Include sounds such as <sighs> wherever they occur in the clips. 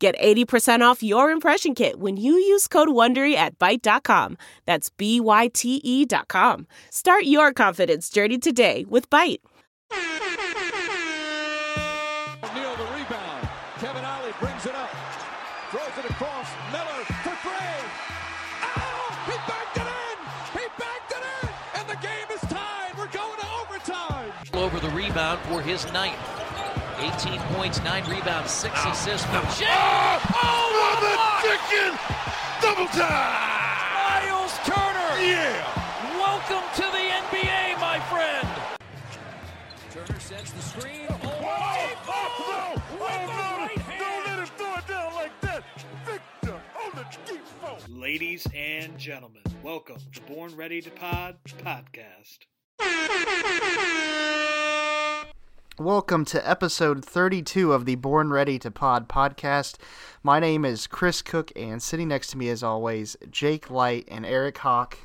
Get 80% off your impression kit when you use code WONDERY at Byte.com. That's B-Y-T-E dot com. Start your confidence journey today with Byte. Neal the rebound. Kevin Ollie brings it up. Throws it across. Miller for three. Oh! He backed it in! He backed it in! And the game is tied. We're going to overtime. over the rebound for his ninth. 18 points, 9 rebounds, 6 assists from Shea. Oh, oh, what the chicken! Double time! Miles Turner! Yeah! Welcome to the NBA, my friend. Turner sets the screen. Oh, oh, oh, oh no! Oh, no! Don't let him throw it down like that! Victor on the default! Ladies and gentlemen, welcome to Born Ready to Pod podcast. <laughs> Welcome to episode 32 of the Born Ready to Pod podcast. My name is Chris Cook, and sitting next to me, as always, Jake Light and Eric Hawk.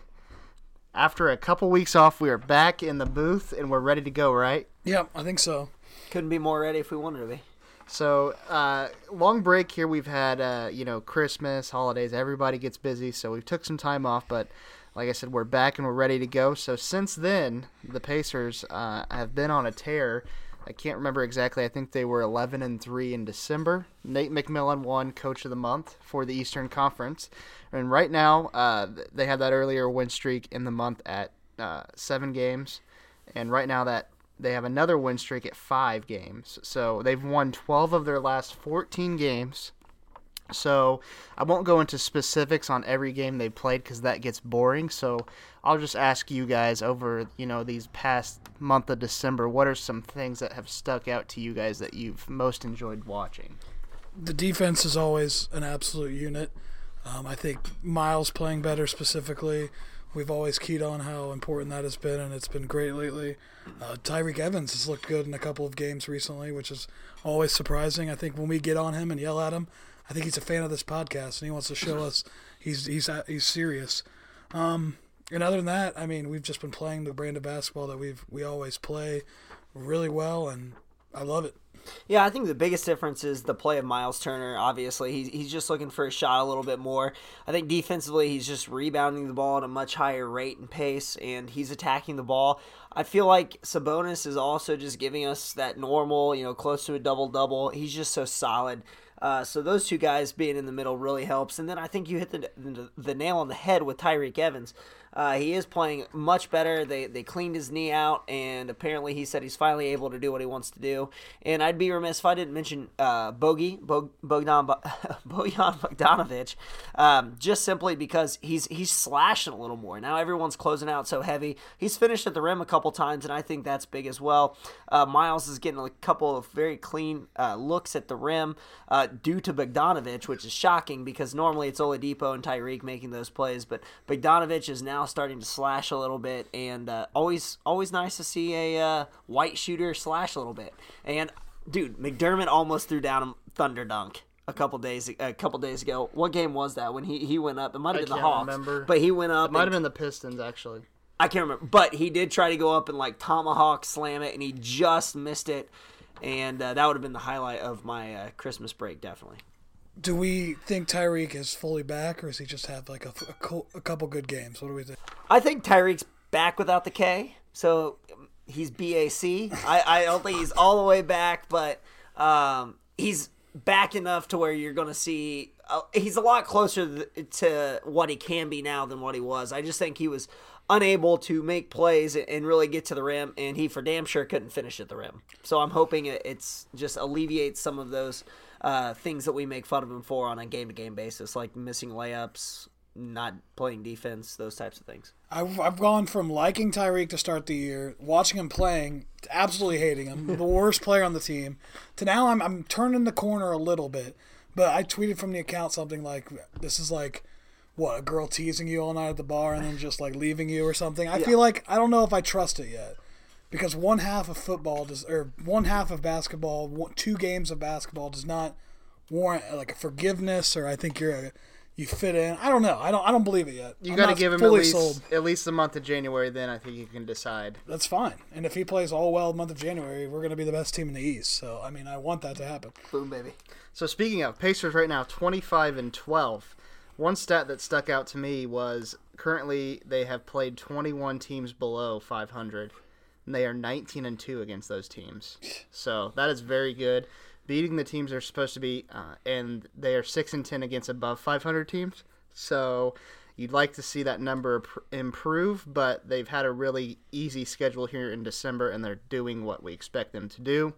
After a couple weeks off, we are back in the booth and we're ready to go, right? Yep, I think so. Couldn't be more ready if we wanted to be. So, uh, long break here. We've had, uh, you know, Christmas, holidays. Everybody gets busy, so we took some time off. But like I said, we're back and we're ready to go. So since then, the Pacers uh, have been on a tear. I can't remember exactly. I think they were 11 and three in December. Nate McMillan won Coach of the Month for the Eastern Conference, and right now uh, they had that earlier win streak in the month at uh, seven games, and right now that they have another win streak at five games. So they've won 12 of their last 14 games. So I won't go into specifics on every game they played because that gets boring. So I'll just ask you guys over you know these past month of December, what are some things that have stuck out to you guys that you've most enjoyed watching? The defense is always an absolute unit. Um, I think Miles playing better specifically. We've always keyed on how important that has been, and it's been great lately. Uh, Tyreke Evans has looked good in a couple of games recently, which is always surprising. I think when we get on him and yell at him, I think he's a fan of this podcast and he wants to show us he's he's he's serious. Um, and other than that, I mean, we've just been playing the brand of basketball that we've we always play really well, and I love it. Yeah, I think the biggest difference is the play of Miles Turner. Obviously, he's, he's just looking for a shot a little bit more. I think defensively, he's just rebounding the ball at a much higher rate and pace, and he's attacking the ball. I feel like Sabonis is also just giving us that normal, you know, close to a double double. He's just so solid. Uh, so those two guys being in the middle really helps. And then I think you hit the the, the nail on the head with Tyreke Evans. Uh, he is playing much better. They they cleaned his knee out, and apparently he said he's finally able to do what he wants to do. And I'd be remiss if I didn't mention uh, Bogey Bog, Bogdan Bojan <laughs> Bogdanovic, um, just simply because he's he's slashing a little more now. Everyone's closing out so heavy. He's finished at the rim a couple times, and I think that's big as well. Uh, Miles is getting a couple of very clean uh, looks at the rim uh, due to Bogdanovic, which is shocking because normally it's Oladipo and Tyreke making those plays, but Bogdanovic is now starting to slash a little bit, and uh, always always nice to see a uh, white shooter slash a little bit. And dude, McDermott almost threw down a thunder dunk a couple days a couple days ago. What game was that when he, he went up? It might have been the Hawks, remember. but he went up. It might have been the Pistons actually. I can't remember, but he did try to go up and like tomahawk slam it, and he just missed it. And uh, that would have been the highlight of my uh, Christmas break, definitely. Do we think Tyreke is fully back, or does he just have like a, a, a couple good games? What do we think? I think Tyreke's back without the K, so he's BAC. I, I don't think he's all the way back, but um, he's back enough to where you're going to see. Uh, he's a lot closer th- to what he can be now than what he was. I just think he was unable to make plays and really get to the rim, and he for damn sure couldn't finish at the rim. So I'm hoping it, it's just alleviates some of those uh, things that we make fun of him for on a game to game basis, like missing layups, not playing defense, those types of things. I've, I've gone from liking Tyreke to start the year, watching him playing, to absolutely hating him, the worst player on the team, to now I'm, I'm turning the corner a little bit. But I tweeted from the account something like, this is like what a girl teasing you all night at the bar and then just like leaving you or something. I feel like I don't know if I trust it yet because one half of football does or one half of basketball, one, two games of basketball does not warrant like a forgiveness or I think you're a you fit in. I don't know. I don't. I don't believe it yet. You got to give him at fully least sold. at least the month of January. Then I think you can decide. That's fine. And if he plays all well month of January, we're going to be the best team in the East. So I mean, I want that to happen. Boom, baby. So speaking of Pacers, right now twenty five and twelve. One stat that stuck out to me was currently they have played twenty one teams below five hundred, and they are nineteen and two against those teams. So that is very good. Beating the teams they're supposed to be, uh, and they are six and ten against above five hundred teams. So you'd like to see that number pr- improve, but they've had a really easy schedule here in December, and they're doing what we expect them to do.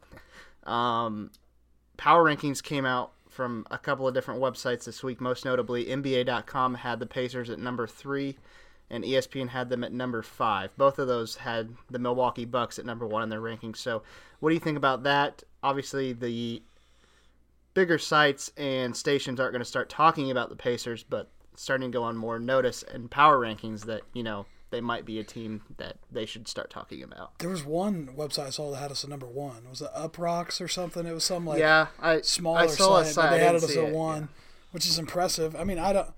Um, power rankings came out from a couple of different websites this week. Most notably, NBA.com had the Pacers at number three, and ESPN had them at number five. Both of those had the Milwaukee Bucks at number one in their rankings. So, what do you think about that? Obviously, the bigger sites and stations aren't going to start talking about the Pacers, but starting to go on more notice and power rankings that you know they might be a team that they should start talking about. There was one website I saw that had us at number one. Was it Up Rocks or something? It was some like yeah, I smaller I saw a site, site. but they had us at one, yeah. which is impressive. I mean, I don't.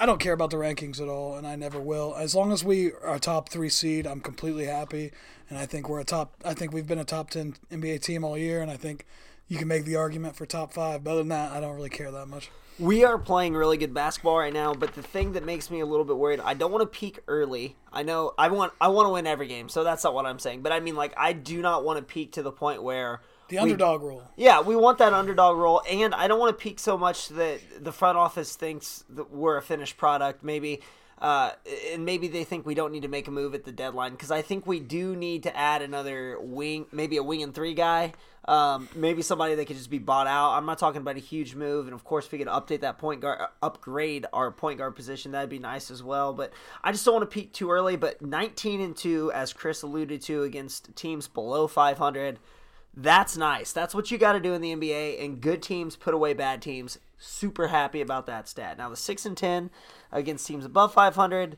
I don't care about the rankings at all, and I never will. As long as we are top three seed, I'm completely happy. And I think we're a top. I think we've been a top ten NBA team all year, and I think you can make the argument for top five. But other than that, I don't really care that much. We are playing really good basketball right now, but the thing that makes me a little bit worried, I don't want to peak early. I know I want I want to win every game, so that's not what I'm saying. But I mean, like, I do not want to peak to the point where The we- underdog rule. Yeah, we want that underdog role, and I don't want to peak so much that the front office thinks that we're a finished product. Maybe, uh, and maybe they think we don't need to make a move at the deadline because I think we do need to add another wing, maybe a wing and three guy. Um, maybe somebody that could just be bought out. I'm not talking about a huge move, and of course, if we could update that point guard, upgrade our point guard position, that'd be nice as well. But I just don't want to peak too early. But 19 and two, as Chris alluded to, against teams below 500. That's nice. That's what you got to do in the NBA, and good teams put away bad teams. Super happy about that stat. Now the six and ten against teams above 500,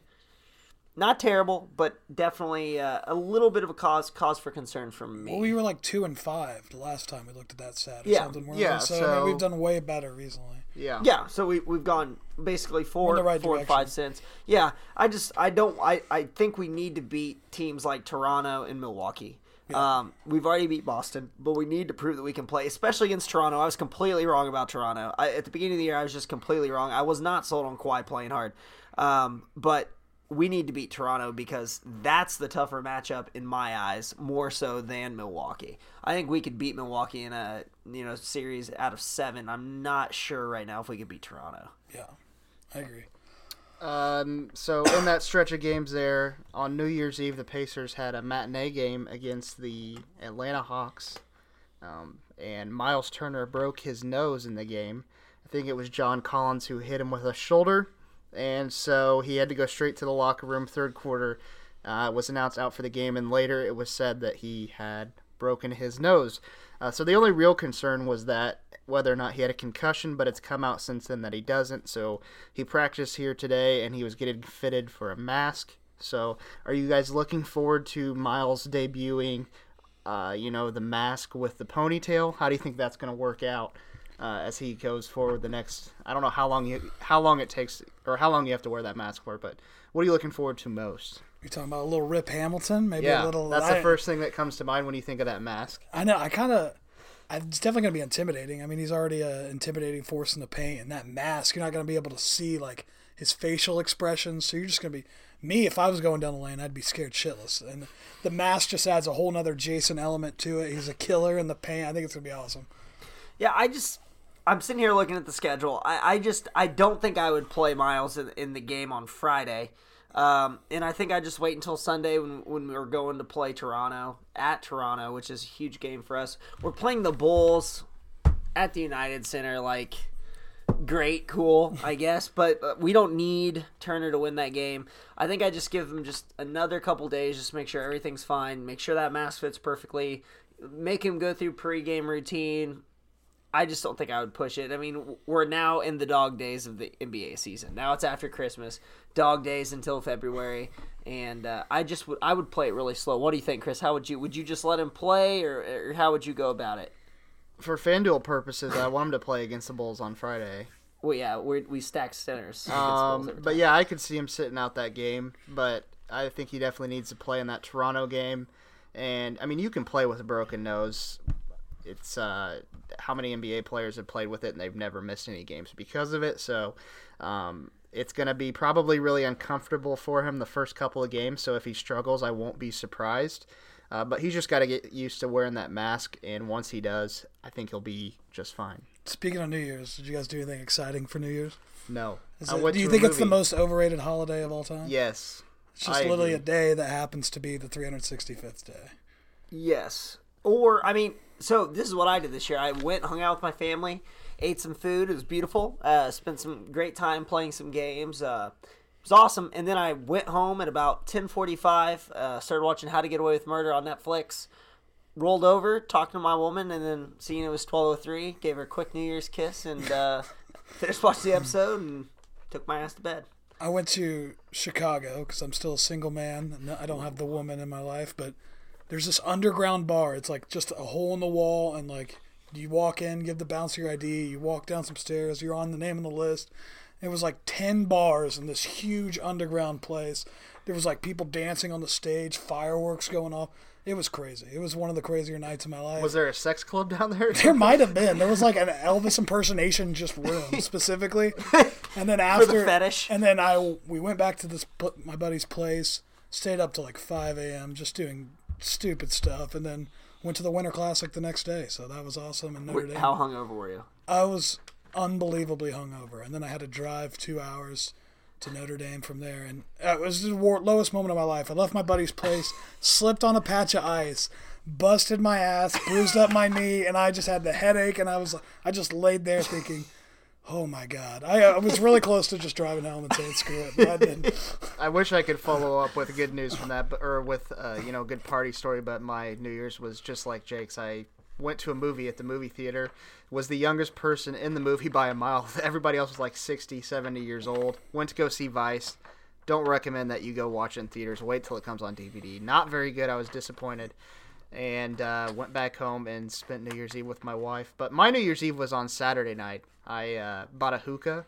not terrible, but definitely uh, a little bit of a cause cause for concern for me. Well, we were like two and five the last time we looked at that stat or Yeah. something. weren't Yeah, we? So, I so- mean, we've done way better recently. Yeah. yeah, so we we've gone basically four, right four or direction. five cents. Yeah, I just I don't I I think we need to beat teams like Toronto and Milwaukee. Um, we've already beat Boston, but we need to prove that we can play, especially against Toronto. I was completely wrong about Toronto. I, at the beginning of the year, I was just completely wrong. I was not sold on Kawhi playing hard, um, but we need to beat Toronto because that's the tougher matchup in my eyes, more so than Milwaukee. I think we could beat Milwaukee in a you know series out of seven. I'm not sure right now if we could beat Toronto. Yeah, I agree. Um, so in that stretch of games there, on New Year's Eve, the Pacers had a matinee game against the Atlanta Hawks, um, and Miles Turner broke his nose in the game. I think it was John Collins who hit him with a shoulder, and so he had to go straight to the locker room. Third quarter uh, was announced out for the game, and later it was said that he had broken his nose. Uh, so the only real concern was that whether or not he had a concussion, but it's come out since then that he doesn't. So he practiced here today, and he was getting fitted for a mask. So are you guys looking forward to Miles debuting? Uh, you know, the mask with the ponytail. How do you think that's going to work out uh, as he goes forward the next? I don't know how long you how long it takes or how long you have to wear that mask for, but what are you looking forward to most? You're talking about a little Rip Hamilton, maybe Yeah, a little. that's I- the first thing that comes to mind when you think of that mask. I know. I kind of. It's definitely going to be intimidating. I mean, he's already a intimidating force in the paint, and that mask, you're not going to be able to see like his facial expressions. So you're just going to be me. If I was going down the lane, I'd be scared shitless. And the mask just adds a whole nother Jason element to it. He's a killer in the paint. I think it's going to be awesome. Yeah, I just I'm sitting here looking at the schedule. I, I just I don't think I would play Miles in, in the game on Friday. Um, and I think I just wait until Sunday when, when we're going to play Toronto at Toronto, which is a huge game for us. We're playing the Bulls at the United Center, like great, cool, I <laughs> guess, but uh, we don't need Turner to win that game. I think I just give him just another couple days, just make sure everything's fine, make sure that mask fits perfectly, make him go through pregame routine, I just don't think I would push it. I mean, we're now in the dog days of the NBA season. Now it's after Christmas, dog days until February, and uh, I just would I would play it really slow. What do you think, Chris? How would you would you just let him play, or, or how would you go about it? For FanDuel purposes, I want him to play against the Bulls on Friday. Well, yeah, we we stack centers. Um, but yeah, I could see him sitting out that game. But I think he definitely needs to play in that Toronto game. And I mean, you can play with a broken nose. It's uh, how many NBA players have played with it and they've never missed any games because of it. So um, it's going to be probably really uncomfortable for him the first couple of games. So if he struggles, I won't be surprised. Uh, but he's just got to get used to wearing that mask, and once he does, I think he'll be just fine. Speaking of New Year's, did you guys do anything exciting for New Year's? No, it- do you think it's the most overrated holiday of all time? Yes, It's just I literally agree. a day that happens to be the 365th day. Yes. Or I mean, so this is what I did this year. I went, hung out with my family, ate some food. It was beautiful. Uh, spent some great time playing some games. Uh, it was awesome. And then I went home at about ten forty five. Uh, started watching How to Get Away with Murder on Netflix. Rolled over, talked to my woman, and then seeing it was twelve oh three, gave her a quick New Year's kiss, and uh, <laughs> finished watching the episode and took my ass to bed. I went to Chicago because I'm still a single man. I don't have the woman in my life, but there's this underground bar. It's like just a hole in the wall, and like you walk in, give the bouncer your ID, you walk down some stairs, you're on the name on the list. It was like 10 bars in this huge underground place. There was like people dancing on the stage, fireworks going off. It was crazy. It was one of the crazier nights of my life. Was there a sex club down there? <laughs> There might have been. There was like an Elvis impersonation just room <laughs> specifically, and then after fetish. and then I we went back to this my buddy's place, stayed up till like five a.m. just doing stupid stuff, and then went to the Winter Classic the next day. So that was awesome. And Notre Dame, How hungover were you? I was unbelievably hungover, and then I had to drive two hours to Notre Dame from there, and it was the war- lowest moment of my life. I left my buddy's place, slipped on a patch of ice, busted my ass, bruised up my knee, and I just had the headache, and I was I just laid there thinking. Oh my God! I, I was really close to just driving home and saying screw it, but I didn't. I wish I could follow up with good news from that, or with uh, you know good party story. But my New Year's was just like Jake's. I went to a movie at the movie theater. Was the youngest person in the movie by a mile. <laughs> Everybody else was like 60, 70 years old. Went to go see Vice. Don't recommend that you go watch it in theaters. Wait till it comes on DVD. Not very good. I was disappointed. And uh, went back home and spent New Year's Eve with my wife. But my New Year's Eve was on Saturday night. I uh, bought a hookah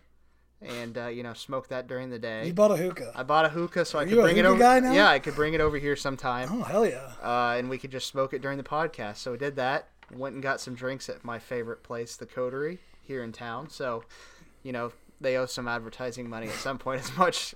and uh, you know smoked that during the day. You bought a hookah. I bought a hookah so I you could bring it over. Yeah, I could bring it over here sometime, Oh hell yeah! uh, and we could just smoke it during the podcast. So we did that. Went and got some drinks at my favorite place, the Coterie, here in town. So, you know, they owe some advertising money at some point, as much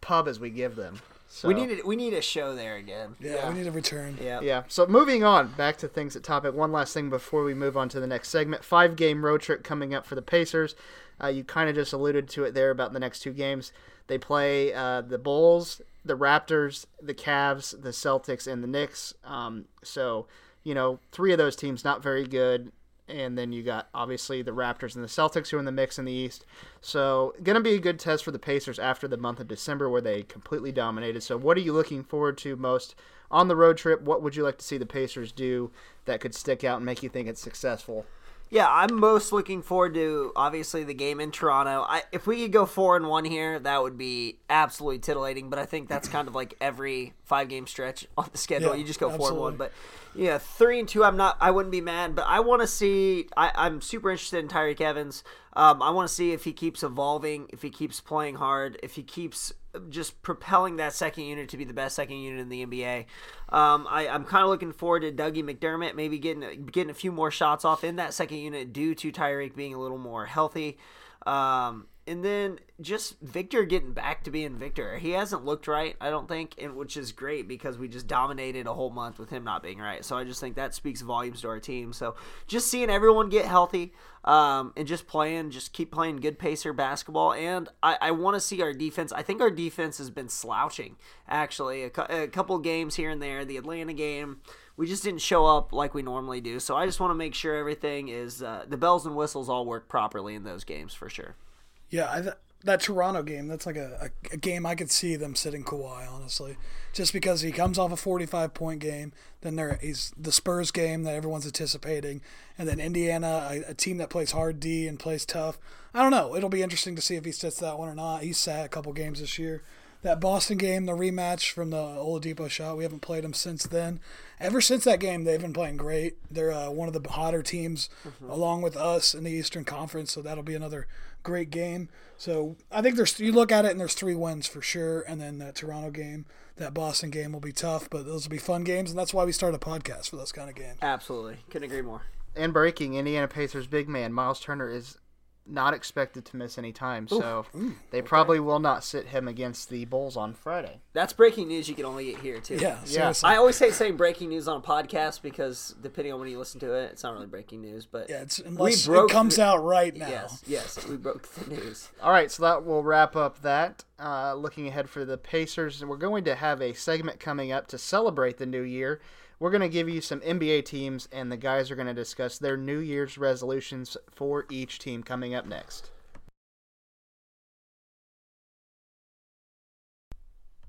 pub as we give them. So, We need a, we need a show there again. Yeah, we need a return. Yeah. Yeah. So moving on back to things at topic. One last thing before we move on to the next segment. Five game road trip coming up for the Pacers. Uh, you kind of just alluded to it there about the next two games. They play uh, the Bulls, the Raptors, the Cavs, the Celtics, and the Knicks. Um, so you know, three of those teams not very good. And then you got obviously the Raptors and the Celtics who are in the mix in the East. So gonna be a good test for the Pacers after the month of December where they completely dominated. So what are you looking forward to most on the road trip? What would you like to see the Pacers do that could stick out and make you think it's successful? Yeah, I'm most looking forward to obviously the game in Toronto. I, if we could go four and one here, that would be absolutely titillating. But I think that's kind of like every five game stretch on the schedule. Yeah, you just go four and one. But yeah, three and two, I'm not. I wouldn't be mad. But I want to see. I, I'm super interested in Tyreke Evans. Um, I want to see if he keeps evolving, if he keeps playing hard, if he keeps just propelling that second unit to be the best second unit in the NBA. Um, I, I'm kind of looking forward to Dougie McDermott maybe getting getting a few more shots off in that second unit due to Tyreke being a little more healthy. Um, and then just Victor getting back to being Victor. He hasn't looked right, I don't think, and which is great because we just dominated a whole month with him not being right. So I just think that speaks volumes to our team. So just seeing everyone get healthy um, and just playing, just keep playing good pacer basketball. And I, I want to see our defense. I think our defense has been slouching actually a, cou- a couple games here and there. The Atlanta game we just didn't show up like we normally do. So I just want to make sure everything is uh, the bells and whistles all work properly in those games for sure. Yeah, I, th- that Toronto game, that's like a, a, a game I could see them sitting Kawhi, honestly. Just because he comes off a 45 point game, then there he's the Spurs game that everyone's anticipating, and then Indiana, a, a team that plays hard D and plays tough. I don't know. It'll be interesting to see if he sits that one or not. He's sat a couple games this year. That Boston game, the rematch from the Oladipo shot, we haven't played them since then. Ever since that game, they've been playing great. They're uh, one of the hotter teams, along with us in the Eastern Conference. So that'll be another great game. So I think there's you look at it and there's three wins for sure, and then that Toronto game, that Boston game will be tough, but those will be fun games, and that's why we start a podcast for those kind of games. Absolutely, couldn't agree more. And breaking, Indiana Pacers big man Miles Turner is not expected to miss any time, so they probably will not sit him against the Bulls on Friday. That's breaking news you can only get here too. Yeah, seriously. I always hate saying breaking news on a podcast because depending on when you listen to it, it's not really breaking news. But yeah, it's unless it broke comes the- out right now. yes, yes, we broke the news. All right, so that will wrap up that. Uh, looking ahead for the Pacers, we're going to have a segment coming up to celebrate the new year. We're going to give you some NBA teams, and the guys are going to discuss their New Year's resolutions for each team coming up next.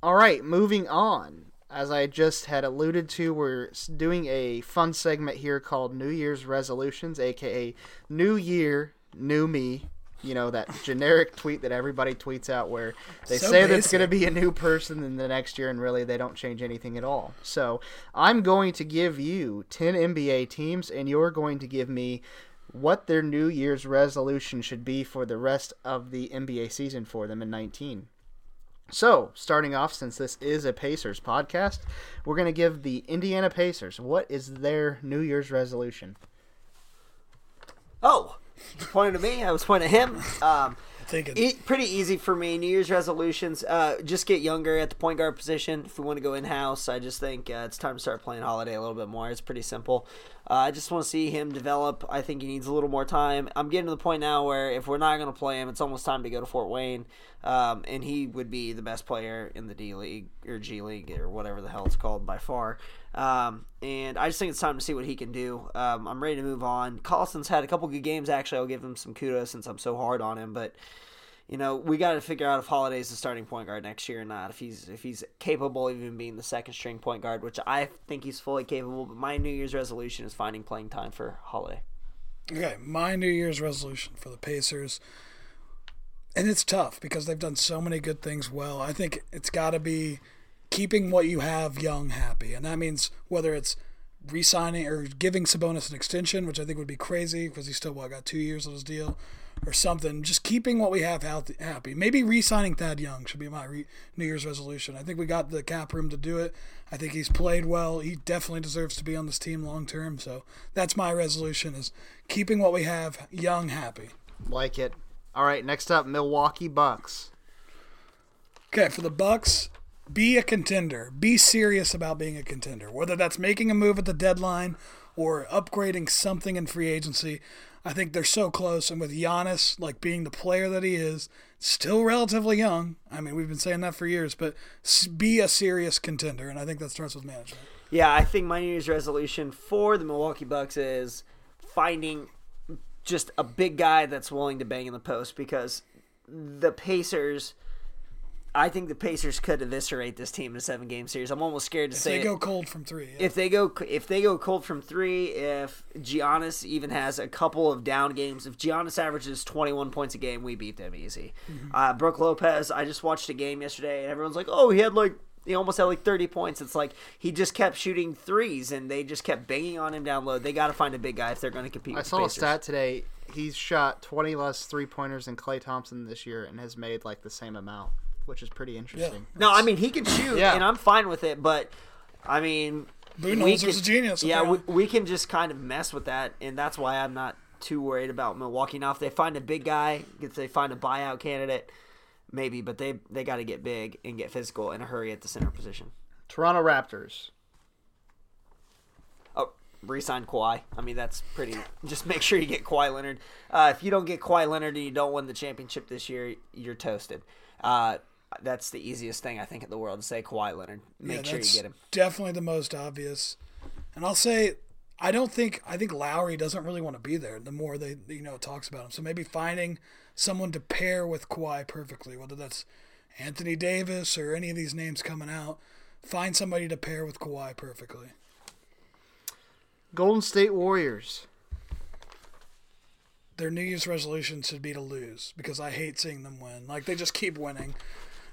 All right, moving on. As I just had alluded to, we're doing a fun segment here called New Year's Resolutions, aka New Year, New Me. You know, that generic tweet that everybody tweets out where they So say that's going to be a new person in the next year, and really they don't change anything at all. So I'm going to give you 10 NBA teams, and you're going to give me what their New Year's resolution should be for the rest of the NBA season for them in 19. So, starting off, since this is a Pacers podcast, we're going to give the Indiana Pacers what is their New Year's resolution? Oh, pointing to me. I was pointing at him. Um, Thinking. e- pretty easy for me. New Year's resolutions: uh, just get younger at the point guard position. If we want to go in house, I just think uh, it's time to start playing Holiday a little bit more. It's pretty simple. Uh, I just want to see him develop. I think he needs a little more time. I'm getting to the point now where if we're not going to play him, it's almost time to go to Fort Wayne, um, and he would be the best player in the D League or G League or whatever the hell it's called by far. Um, and I just think it's time to see what he can do. Um, I'm ready to move on. Collison's had a couple good games. Actually, I'll give him some kudos since I'm so hard on him. But you know, we got to figure out if Holiday's the starting point guard next year or not. If he's if he's capable of even being the second string point guard, which I think he's fully capable. But my New Year's resolution is finding playing time for Holiday. Okay, my New Year's resolution for the Pacers, and it's tough because they've done so many good things well. I think it's got to be keeping what you have young happy, and that means whether it's re-signing or giving Sabonis an extension, which I think would be crazy because he's still what got two years of his deal, or something. Just keeping what we have happy. Maybe re-signing Thad Young should be my re- New Year's resolution. I think we got the cap room to do it. I think he's played well. He definitely deserves to be on this team long term. So that's my resolution: is keeping what we have young happy. Like it. All right, next up, Milwaukee Bucks. Okay, for the Bucks, be a contender. Be serious about being a contender. Whether that's making a move at the deadline or upgrading something in free agency, I think they're so close. And with Giannis, like being the player that he is, still relatively young. I mean, we've been saying that for years, but be a serious contender. And I think that starts with management. Yeah, I think my New Year's resolution for the Milwaukee Bucks is finding just a big guy that's willing to bang in the post because the Pacers. I think the Pacers could eviscerate this team in a seven game series. I'm almost scared to If say they it. go cold from three, yeah. if they go if they go cold from three, if Giannis even has a couple of down games, if Giannis averages 21 points a game, we beat them easy. Uh, Brook Lopez, I just watched a game yesterday, and everyone's like, "Oh, he had like." He almost had like 30 points. It's like he just kept shooting threes, and they just kept banging on him down low. They got to find a big guy if they're going to compete. I with the saw a stat today. He's shot 20 less three pointers than Klay Thompson this year and has made like the same amount, which is pretty interesting. No, I mean he can shoot, Yeah. and I'm fine with it. But I mean, Budenholzer's a genius, Yeah, we, we can just kind of mess with that, and that's why I'm not too worried about Milwaukee. Now, if they find a big guy, if they find a buyout candidate, maybe, but they they got to get big and get physical in a hurry at the center position. Toronto Raptors. Oh, resign Kawhi. I mean, that's pretty. Just make sure you get Kawhi Leonard. Uh, if you don't get Kawhi Leonard and you don't win the championship this year, you're toasted. Uh, that's the easiest thing I think in the world to say Kawhi Leonard. Make Yeah, sure you get him. Definitely the most obvious. And I'll say, I don't think I think Lowry doesn't really want to be there. The more they you know talks about him, so maybe finding someone to pair with Kawhi perfectly, whether that's Anthony Davis or any of these names coming out, find somebody to pair with Kawhi perfectly. Golden State Warriors. Their New Year's resolution should be to lose because I hate seeing them win. Like they just keep winning.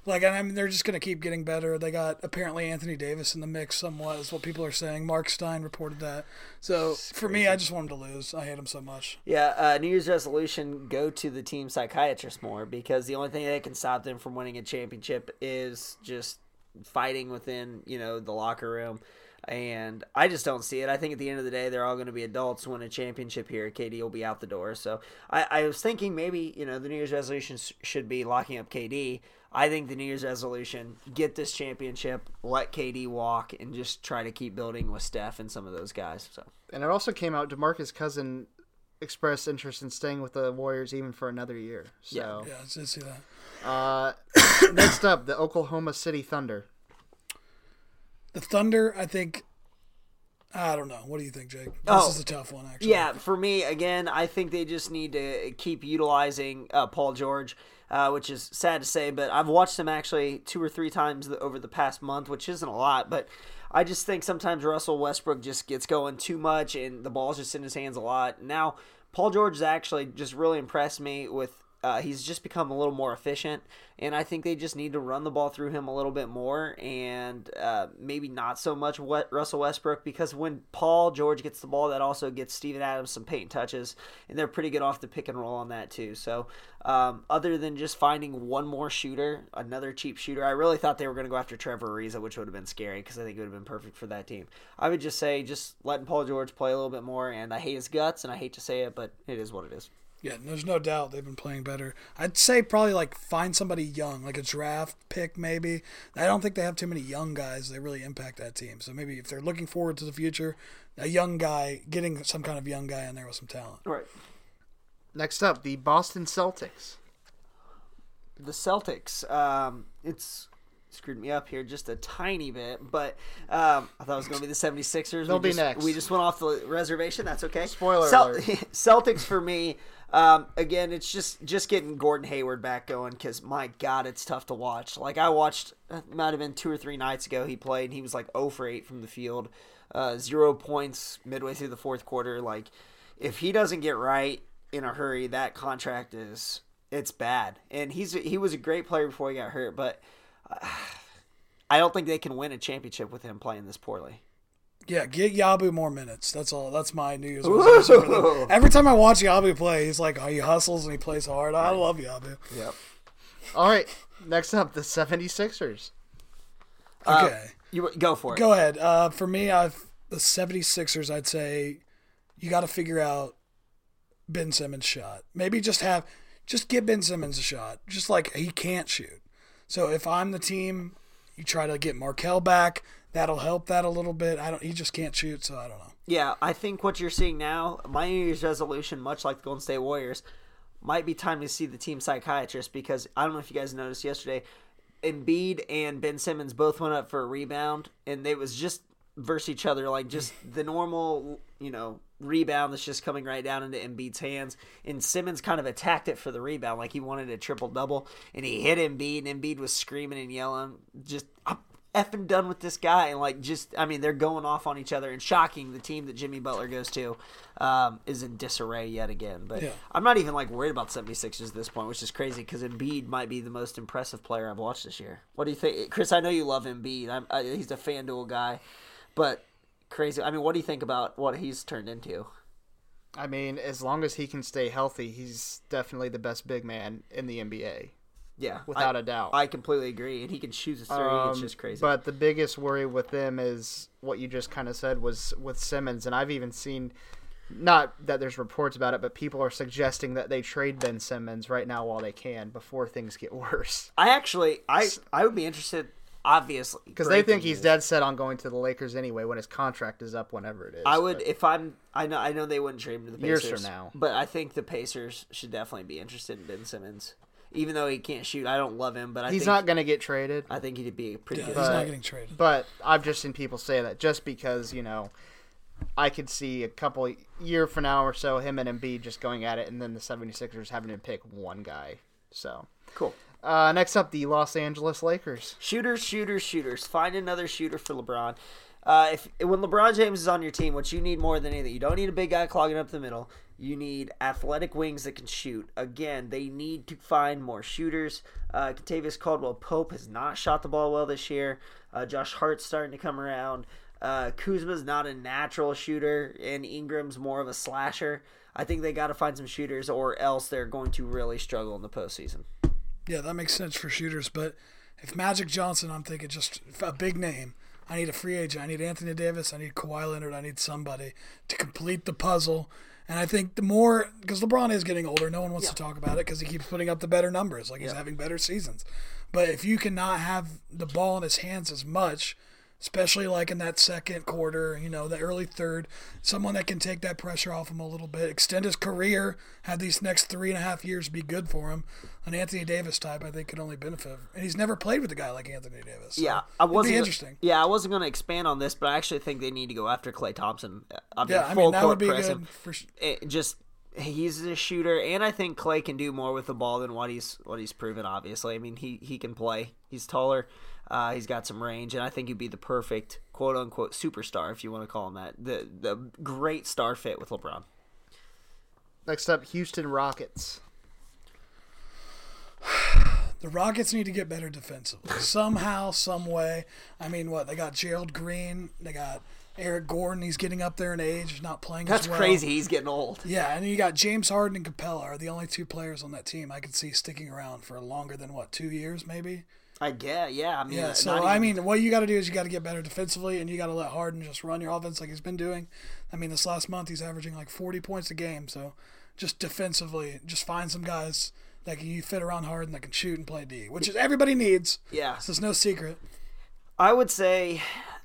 Like I mean, they're just gonna keep getting better. They got apparently Anthony Davis in the mix somewhat, is what people are saying. Marc Stein reported that. So for me, I just want them to lose. I hate them so much. Yeah, uh, New Year's resolution: go to the team psychiatrist more because the only thing that can stop them from winning a championship is just fighting within you know the locker room. And I just don't see it. I think at the end of the day, they're all going to be adults. Win a championship here, KD will be out the door. So I, I was thinking maybe you know the New Year's resolution sh- should be locking up KD. I think the New Year's resolution: get this championship, let KD walk, and just try to keep building with Steph and some of those guys. So And it also came out DeMarcus Cousin expressed interest in staying with the Warriors even for another year. So Yeah, I did see that. uh, <coughs> next up, the Oklahoma City Thunder. The Thunder, I think. I don't know. What do you think, Jake? This Oh. is a tough one, actually. Yeah, for me, again, I think they just need to keep utilizing uh, Paul George, uh, which is sad to say, but I've watched him actually two or three times over the past month, which isn't a lot, but I just think sometimes Russell Westbrook just gets going too much and the ball's just in his hands a lot. Now, Paul George has actually just really impressed me with. Uh, he's just become a little more efficient, and I think they just need to run the ball through him a little bit more, and uh, maybe not so much what Russell Westbrook because when Paul George gets the ball, that also gets Steven Adams some paint touches, and they're pretty good off the pick and roll on that too. So, um, other than just finding one more shooter, another cheap shooter, I really thought they were going to go after Trevor Ariza, which would have been scary because I think it would have been perfect for that team. I would just say just letting Paul George play a little bit more, and I hate his guts, and I hate to say it, but it is what it is. Yeah, there's no doubt they've been playing better. I'd say probably like find somebody young, like a draft pick maybe. I don't think they have too many young guys that really impact that team. So maybe if they're looking forward to the future, a young guy, getting some kind of young guy in there with some talent. Right. Next up, the Boston Celtics. the Celtics. Um, it's screwed me up here just a tiny bit, but um, I thought it was going to be the 76ers. They'll we be just, next. We just went off the reservation. That's okay. Spoiler Cel- alert. <laughs> Celtics for me. Um, again, it's just just getting Gordon Hayward back going because my God, it's tough to watch. Like I watched, it might have been two or three nights ago. He played and he was like 0 for 8 from the field, uh, zero points midway through the fourth quarter. Like if he doesn't get right in a hurry, that contract is it's bad. And he's he was a great player before he got hurt, but uh, I don't think they can win a championship with him playing this poorly. Yeah, get Yabu more minutes. That's all. That's my New Year's resolution. <laughs> Every time I watch Yabu play, he's like, oh, he hustles and he plays hard. I love Yabu. Yep. All right, next up, the 76ers. Okay. You go for it. Go ahead. Uh, for me, I've the 76ers, I'd say you got to figure out Ben Simmons' shot. Maybe just have, just give Ben Simmons a shot. Just like he can't shoot. So if I'm the team, you try to get Markelle back. That'll help that a little bit. I don't. He just can't shoot, so I don't know. Yeah, I think what you're seeing now, my New Year's resolution, much like the Golden State Warriors, might be time to see the team psychiatrist because I don't know if you guys noticed yesterday, Embiid and Ben Simmons both went up for a rebound, and it was just versus each other, like just <laughs> the normal, you know, rebound that's just coming right down into Embiid's hands. And Simmons kind of attacked it for the rebound, like he wanted a triple double, and he hit Embiid, and Embiid was screaming and yelling, just I'm effing done with this guy, and like just, I mean, they're going off on each other, and shocking. The team that Jimmy Butler goes to um, is in disarray yet again. But Yeah. I'm not even like worried about 76ers at this point, which is crazy because Embiid might be the most impressive player I've watched this year. What do you think, Chris? I know you love Embiid. I'm, I, he's a FanDuel guy, but crazy. I mean, what do you think about what he's turned into? I mean, as long as he can stay healthy, he's definitely the best big man in the NBA. Yeah, Without I- a doubt. I completely agree, and he can shoot a three. it's Um, just crazy. But the biggest worry with them is what you just kind of said was with Simmons, and I've even seen, not that there's reports about it, but people are suggesting that they trade Ben Simmons right now while they can before things get <laughs> worse, I actually, I I would be interested. Obviously, because they think he's dead set on going to the Lakers anyway when his contract is up, whenever it is. I would if I'm. I know. I know they wouldn't trade him to the Years Pacers from now. but I think the Pacers should definitely be interested in Ben Simmons, even though he can't shoot. I don't love him, but I he's think, not going to get traded. I think he'd be pretty Yeah, good. he's But- not getting traded. But I've just seen people say that just because you know I could see a couple year from now or so him and Embiid just going at it, and then the 76ers having to pick one guy. So Cool. uh, next up, the Los Angeles Lakers. Shooters, shooters, shooters. Find another shooter for LeBron. Uh, if when LeBron James is on your team, what you need more than anything, you don't need a big guy clogging up the middle. You need athletic wings that can shoot. Again, they need to find more shooters. Uh, Kentavious Caldwell Pope has not shot the ball well this year. Uh, Josh Hart's starting to come around. Uh, Kuzma's not a natural shooter, and Ingram's more of a slasher. I think they got to find some shooters, or else they're going to really struggle in the postseason. Yeah, that makes sense for shooters. But if Magic Johnson, I'm thinking just a big name. I need a free agent. I need Anthony Davis. I need Kawhi Leonard. I need somebody to complete the puzzle. And I think the more, because LeBron is getting older, no one wants to talk about it because he keeps putting up the better numbers. Like he's having better seasons. But if you cannot have the ball in his hands as much, especially like in that second quarter, you know, the early third, someone that can take that pressure off him a little bit, extend his career, have these next three and a half years be good for him. An Anthony Davis type, I think, could only benefit. And he's never played with a guy like Anthony Davis. so Yeah, I wasn't. gonna- interesting. Yeah, I wasn't going to expand on this, but I actually think they need to go after Klay Thompson. I mean, Yeah, I mean that would be good for. It eh, just he's a shooter, and I think Clay can do more with the ball than what he's what he's proven. Obviously, I mean he he can play. He's taller. Uh, he's got some range, and I think he'd be the perfect quote unquote superstar, if you want to call him that. The the great star fit with LeBron. Next up, Houston Rockets. <sighs> The Rockets need to get better defensively <laughs> somehow, some way. I mean, what they got Gerald Green, they got Eric Gordon. He's getting up there in age, He's not playing. That's as well. crazy. He's getting old. Yeah, and you got James Harden and Capela are the only two players on that team I could see sticking around for longer than what two years, maybe. I get. Yeah. I mean. Yeah. So not I mean, what you got to do is you got to get better defensively, and you got to let Harden just run your offense like he's been doing. I mean, this last month he's averaging like 40 points a game. So just defensively, just find some guys that can you fit around Harden that can shoot and play D, which is everybody needs. Yeah. So it's no secret. I would say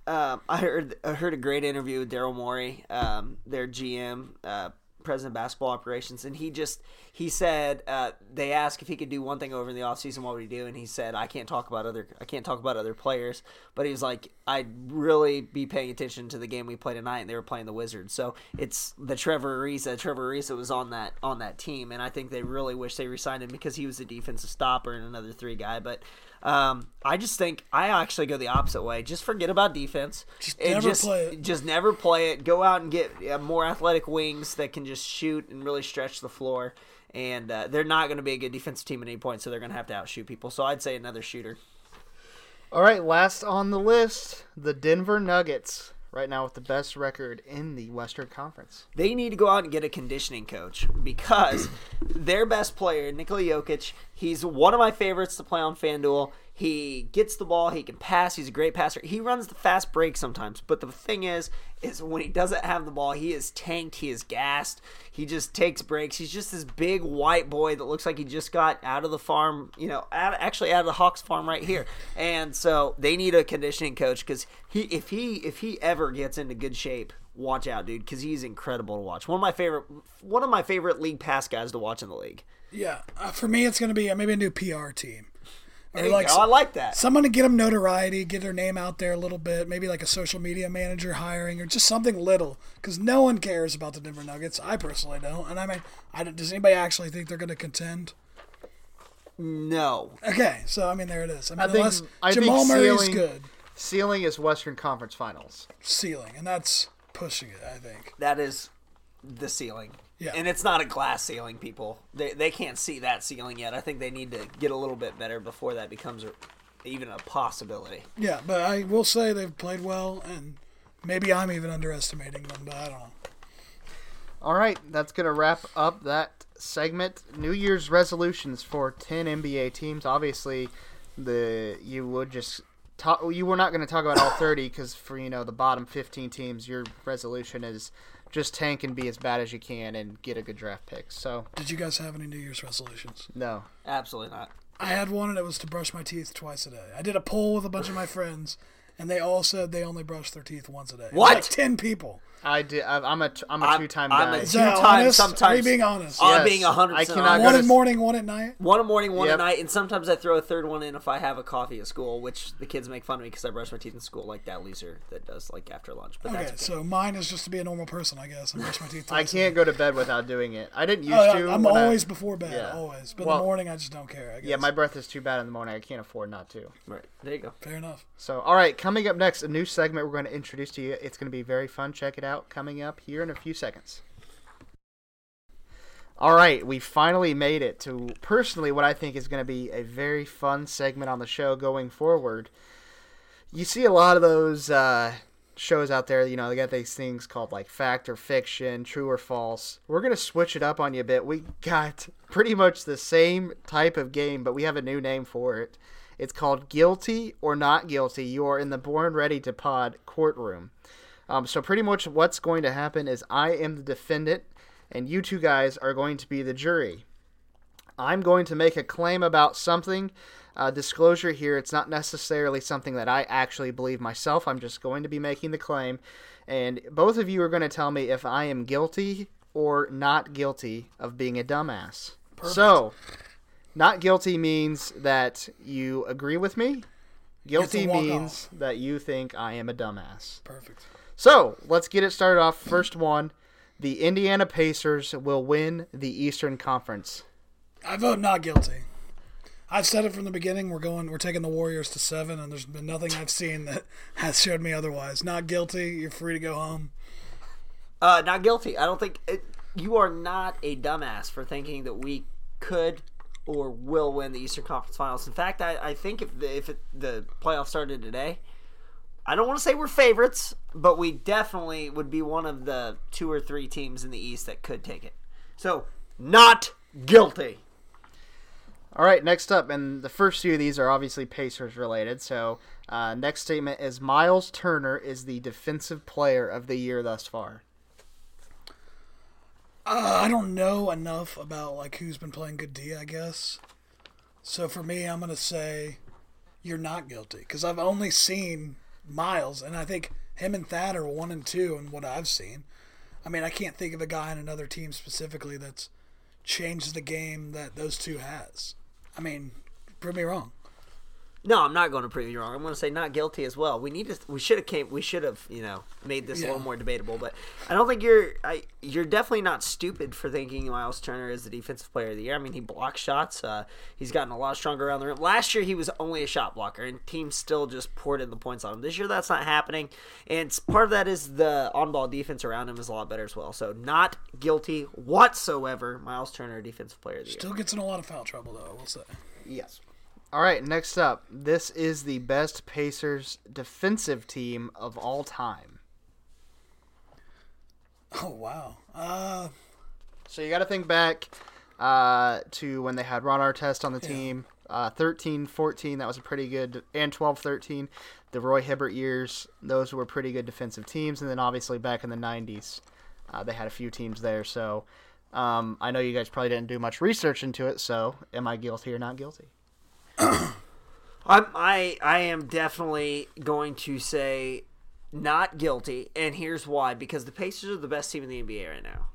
um, I heard I heard a great interview with Daryl Morey, um, their GM, uh, president of basketball operations, and he just he said uh, they asked if he could do one thing over in the offseason, what would he do? And he said I can't talk about other I can't talk about other players, but he was like I'd really be paying attention to the game we played tonight, and they were playing the Wizards. So it's the Trevor Ariza. Trevor Ariza was on that on that team, and I think they really wish they resigned him because he was a defensive stopper and another three guy, but. Um, I just think I actually go the opposite way. Just forget about defense. Just And never just, play it. Just never play it. Go out and get uh, more athletic wings that can just shoot and really stretch the floor. And uh, they're not going to be a good defensive team at any point, so they're going to have to outshoot people. So I'd say another shooter. All right, last on the list, the Denver Nuggets. Right now, with the best record in the Western Conference. They need to go out and get a conditioning coach because their best player, Nikola Jokic, he's one of my favorites to play on FanDuel. He gets the ball, he can pass, he's a great passer. He runs the fast break sometimes, but the thing is, is when he doesn't have the ball, he is tanked, he is gassed, he just takes breaks. He's just this big white boy that looks like he just got out of the farm, you know, out, actually out of the Hawks farm right here. And so they need a conditioning coach because he, if he, if he ever gets into good shape, watch out, dude, because he's incredible to watch. One of my favorite, one of my favorite league pass guys to watch in the league. Yeah. Uh, for me, it's going to be uh, maybe a new PR team. Or There you oh, go. I like that. Someone to get them notoriety, get their name out there a little bit, maybe like a social media manager hiring or just something little, because no one cares about the Denver Nuggets. I personally don't, and I mean, I does anybody actually think they're going to contend? No, Okay, so I mean, there it is. I mean, I think unless I Jamal think Murray ceiling, is good, Ceiling is Western Conference Finals. ceiling, and that's pushing it. I think. that is the ceiling. Yeah. And it's not a glass ceiling, people. They they can't see that ceiling yet. I think they need to get a little bit better before that becomes a, even a possibility. Yeah, but I will say they've played well, and maybe I'm even underestimating them, but I don't know. All right, that's going to wrap up that segment. New Year's resolutions for 10 NBA teams. Obviously, the you would just talk you were not going to talk about all 30 cuz for you know the bottom 15 teams, your resolution is just tank and be as bad as you can and get a good draft pick. So, Did you guys have any New Year's resolutions? no. Absolutely not. I had one, and it was to brush my teeth twice a day. I did a poll with a bunch of my friends, and they all said they only brush their teeth once a day. It was What? Like ten people. I did. I- I'm a t- I'm a I'm- two time I'm guy. a Is that two-time, honest? Are sometimes- being honest? I'm Yes. being hundred. I cannot go one in morning, one at night. One in morning, one Yep. at night, and sometimes I throw a third one in if I have a coffee at school, which the kids make fun of me because I brush my teeth in school like that loser that does like after lunch. But Okay, that's okay. so mine is just to be a normal person, I guess, and brush my teeth. <laughs> I can't go to bed without doing it. I didn't oh, used Oh, to. I'm when I- always before bed, Yeah. always. But in the morning, I just don't care. I guess. Yeah, my breath is too bad in the morning. I can't afford not to. right there you go. Fair enough. So, all right, coming up next, a new segment we're going to introduce to you. It's going to be very fun. Check it out. Coming up here in a few seconds. All right, we finally made it to personally what I think is going to be a very fun segment on the show going forward. You see a lot of those uh, shows out there, you know, they got these things called like fact or fiction, true or false. We're going to switch it up on you a bit. We got pretty much the same type of game, but we have a new name for it. It's called Guilty or Not Guilty. You are in the Born Ready to Pod courtroom. Um, so, pretty much what's going to happen is I am the defendant, and you two guys are going to be the jury. I'm going to make a claim about something. Uh, disclosure here, it's not necessarily something that I actually believe myself. I'm just going to be making the claim. And both of you are going to tell me if I am guilty or not guilty of being a dumbass. So, not guilty means that you agree with me. Guilty means that you think I am a dumbass. Perfect. So let's get it started off. First one the Indiana Pacers will win the Eastern Conference. I vote not guilty. I've said it from the beginning. We're going. We're taking the Warriors to seven, and there's been nothing I've seen that <laughs> has showed me otherwise. Not guilty. You're free to go home. Uh, not guilty. I don't think it, you are not a dumbass for thinking that we could or will win the Eastern Conference Finals. In fact, I, I think if the if it, the playoffs started today, I don't want to say we're favorites, but we definitely would be one of the two or three teams in the East that could take it. So, not guilty. All right, next up, and the first few of these are obviously Pacers related. So, uh, next statement is Miles Turner is the defensive player of the year thus far. Uh, I don't know enough about like who's been playing good D. I guess. So for me, I'm gonna say you're not guilty because I've only seen Miles, and I think him and Thad are one and two in what I've seen. I mean, I can't think of a guy in another team specifically that's changed the game that those two has. I mean, prove me wrong. No, I'm not going to prove you wrong. I'm going to say not guilty as well. We need to. We should have came. We should have, you know, made this a little more debatable. But I don't think you're. I, you're definitely not stupid for thinking Miles Turner is the defensive player of the year. I mean, he blocks shots. Uh, he's gotten a lot stronger around the rim. Last year, he was only a shot blocker, and teams still just poured in the points on him. This year, that's not happening, and part of that is the on-ball defense around him is a lot better as well. So, not guilty whatsoever. Miles Turner, defensive player of the year. Still gets in a lot of foul trouble though. I will say. Yes. All right, next up, this is the best Pacers defensive team of all time. Oh wow. Uh, So you got to think back uh, to when they had Ron Artest on the team. Uh, 13, 14, that was a pretty good, and 12, 13, the Roy Hibbert years, those were pretty good defensive teams. And then obviously back in the 90s, uh, they had a few teams there. So um, I know you guys probably didn't do much research into it. So am I guilty or not guilty? <coughs> I'm, I I am definitely going to say not guilty, and here's why: because the Pacers are the best team in the NBA right now.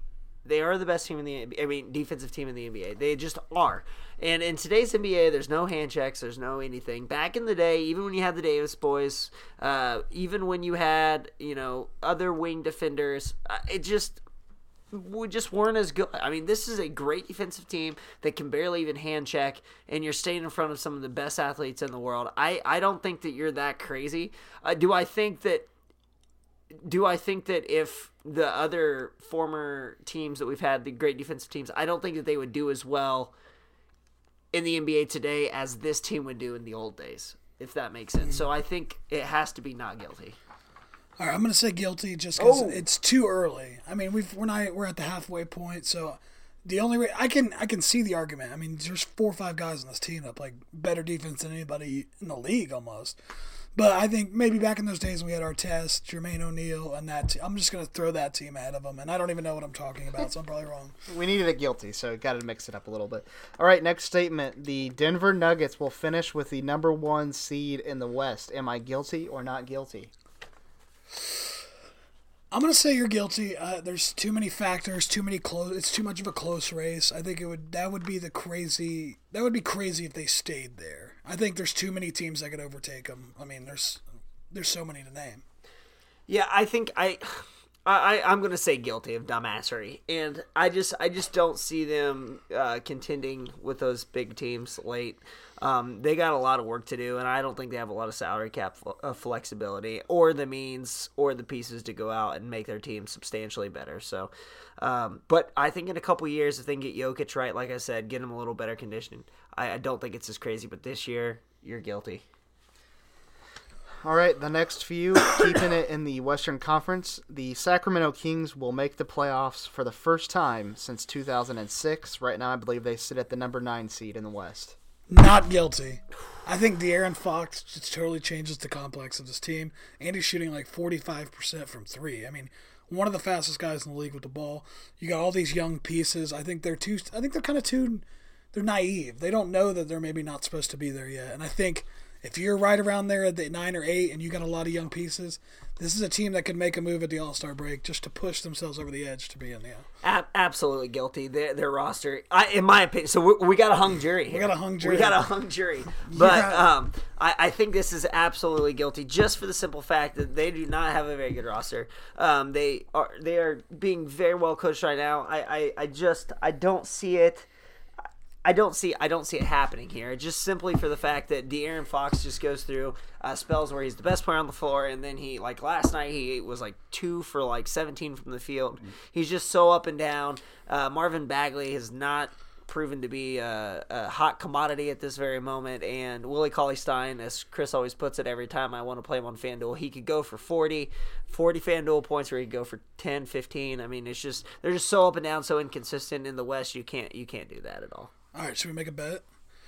They are the best team in the I mean defensive team in the NBA. They just are. And in today's NBA, there's no hand checks, there's no anything. Back in the day, even when you had the Davis boys, uh, even when you had you know other wing defenders, uh, it just we just weren't as good. I mean, this is a great defensive team that can barely even hand check, and you're staying in front of some of the best athletes in the world. I, I don't think that you're that crazy. Uh, do I think that? Do I think that if the other former teams that we've had, the great defensive teams, I don't think that they would do as well in the NBA today as this team would do in the old days, if that makes sense. So I think it has to be not guilty. All right, I'm going to say guilty just because Oh. it's too early. I mean, we've we're not we're at the halfway point, so the only way I can I can see the argument. I mean, there's four or five guys on this team that play better defense than anybody in the league almost. But I think maybe back in those days when we had Artest, Jermaine O'Neal, and that te- I'm just going to throw that team ahead of them. And I don't even know what I'm talking about, so I'm probably wrong. <laughs> We needed a guilty, so got to mix it up a little bit. All right, next statement. The Denver Nuggets will finish with the number one seed in the West. Am I guilty or not guilty? I'm gonna say you're guilty. Uh, there's too many factors, too many close. It's too much of a close race. I think it would that would be the crazy. That would be crazy if they stayed there. I think there's too many teams that could overtake them. I mean, there's there's so many to name. Yeah, I think I, I I'm gonna say guilty of dumbassery, and I just I just don't see them uh, contending with those big teams late. Um, they got a lot of work to do, and I don't think they have a lot of salary cap fl- uh, flexibility or the means or the pieces to go out and make their team substantially better. So, um, but I think in a couple years, if they get Jokic right, like I said, get him a little better conditioning, I, I don't think it's as crazy. But this year, you're guilty. All right, the next few, <coughs> keeping it in the Western Conference, the Sacramento Kings will make the playoffs for the first time since 2006. Right now, I believe they sit at the number nine seed in the West. Not guilty. I think De'Aaron Fox just totally changes the complex of this team. And he's shooting like 45% from three. I mean, one of the fastest guys in the league with the ball. You got all these young pieces. I think they're too. I think they're kind of too. They're naive. They don't know that they're maybe not supposed to be there yet. And I think if you're right around there at the nine or eight, and you got a lot of young pieces, this is a team that could make a move at the All Star break just to push themselves over the edge to be in the. Ab- absolutely guilty. Their, their roster, I, in my opinion. So we, we got a hung jury. Here. got a hung jury. We got a hung jury. <laughs> But Yeah. um, I, I think this is absolutely guilty, just for the simple fact that they do not have a very good roster. Um, they are they are being very well coached right now. I, I, I just I don't see it. I don't see I don't see it happening here. Just simply for the fact that De'Aaron Fox just goes through uh, spells where he's the best player on the floor, and then he like last night he was like two for like 17 from the field. He's just so up and down. Uh, Marvin Bagley has not proven to be a, a hot commodity at this very moment, and Willie Cauley Stein, as Chris always puts it every time I want to play him on FanDuel, he could go for 40, 40 FanDuel points, or he could go for 10, 15. I mean, it's just they're just so up and down, so inconsistent in the West. You can't you can't do that at all. All right, should we make a bet?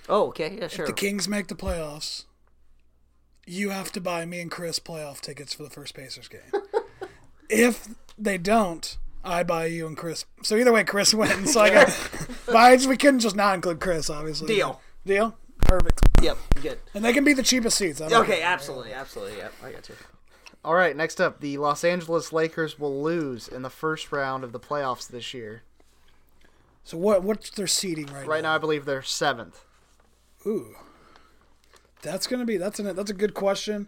Oh, okay, yeah, sure. If the Kings make the playoffs, you have to buy me and Chris playoff tickets for the first Pacers game. <laughs> if they don't, I buy you and Chris. So either way, Chris wins. So I <laughs> got, but we couldn't just not include Chris, obviously. Deal. Deal. Perfect. Yep, good. And they can be the cheapest seats. Okay, care. absolutely, absolutely. Yep, I got you. All right, next up, the Los Angeles Lakers will lose in the first round of the playoffs this year. So what? What's their seating right, now? Right now, I believe they're seventh. Ooh, that's gonna be that's an that's a good question.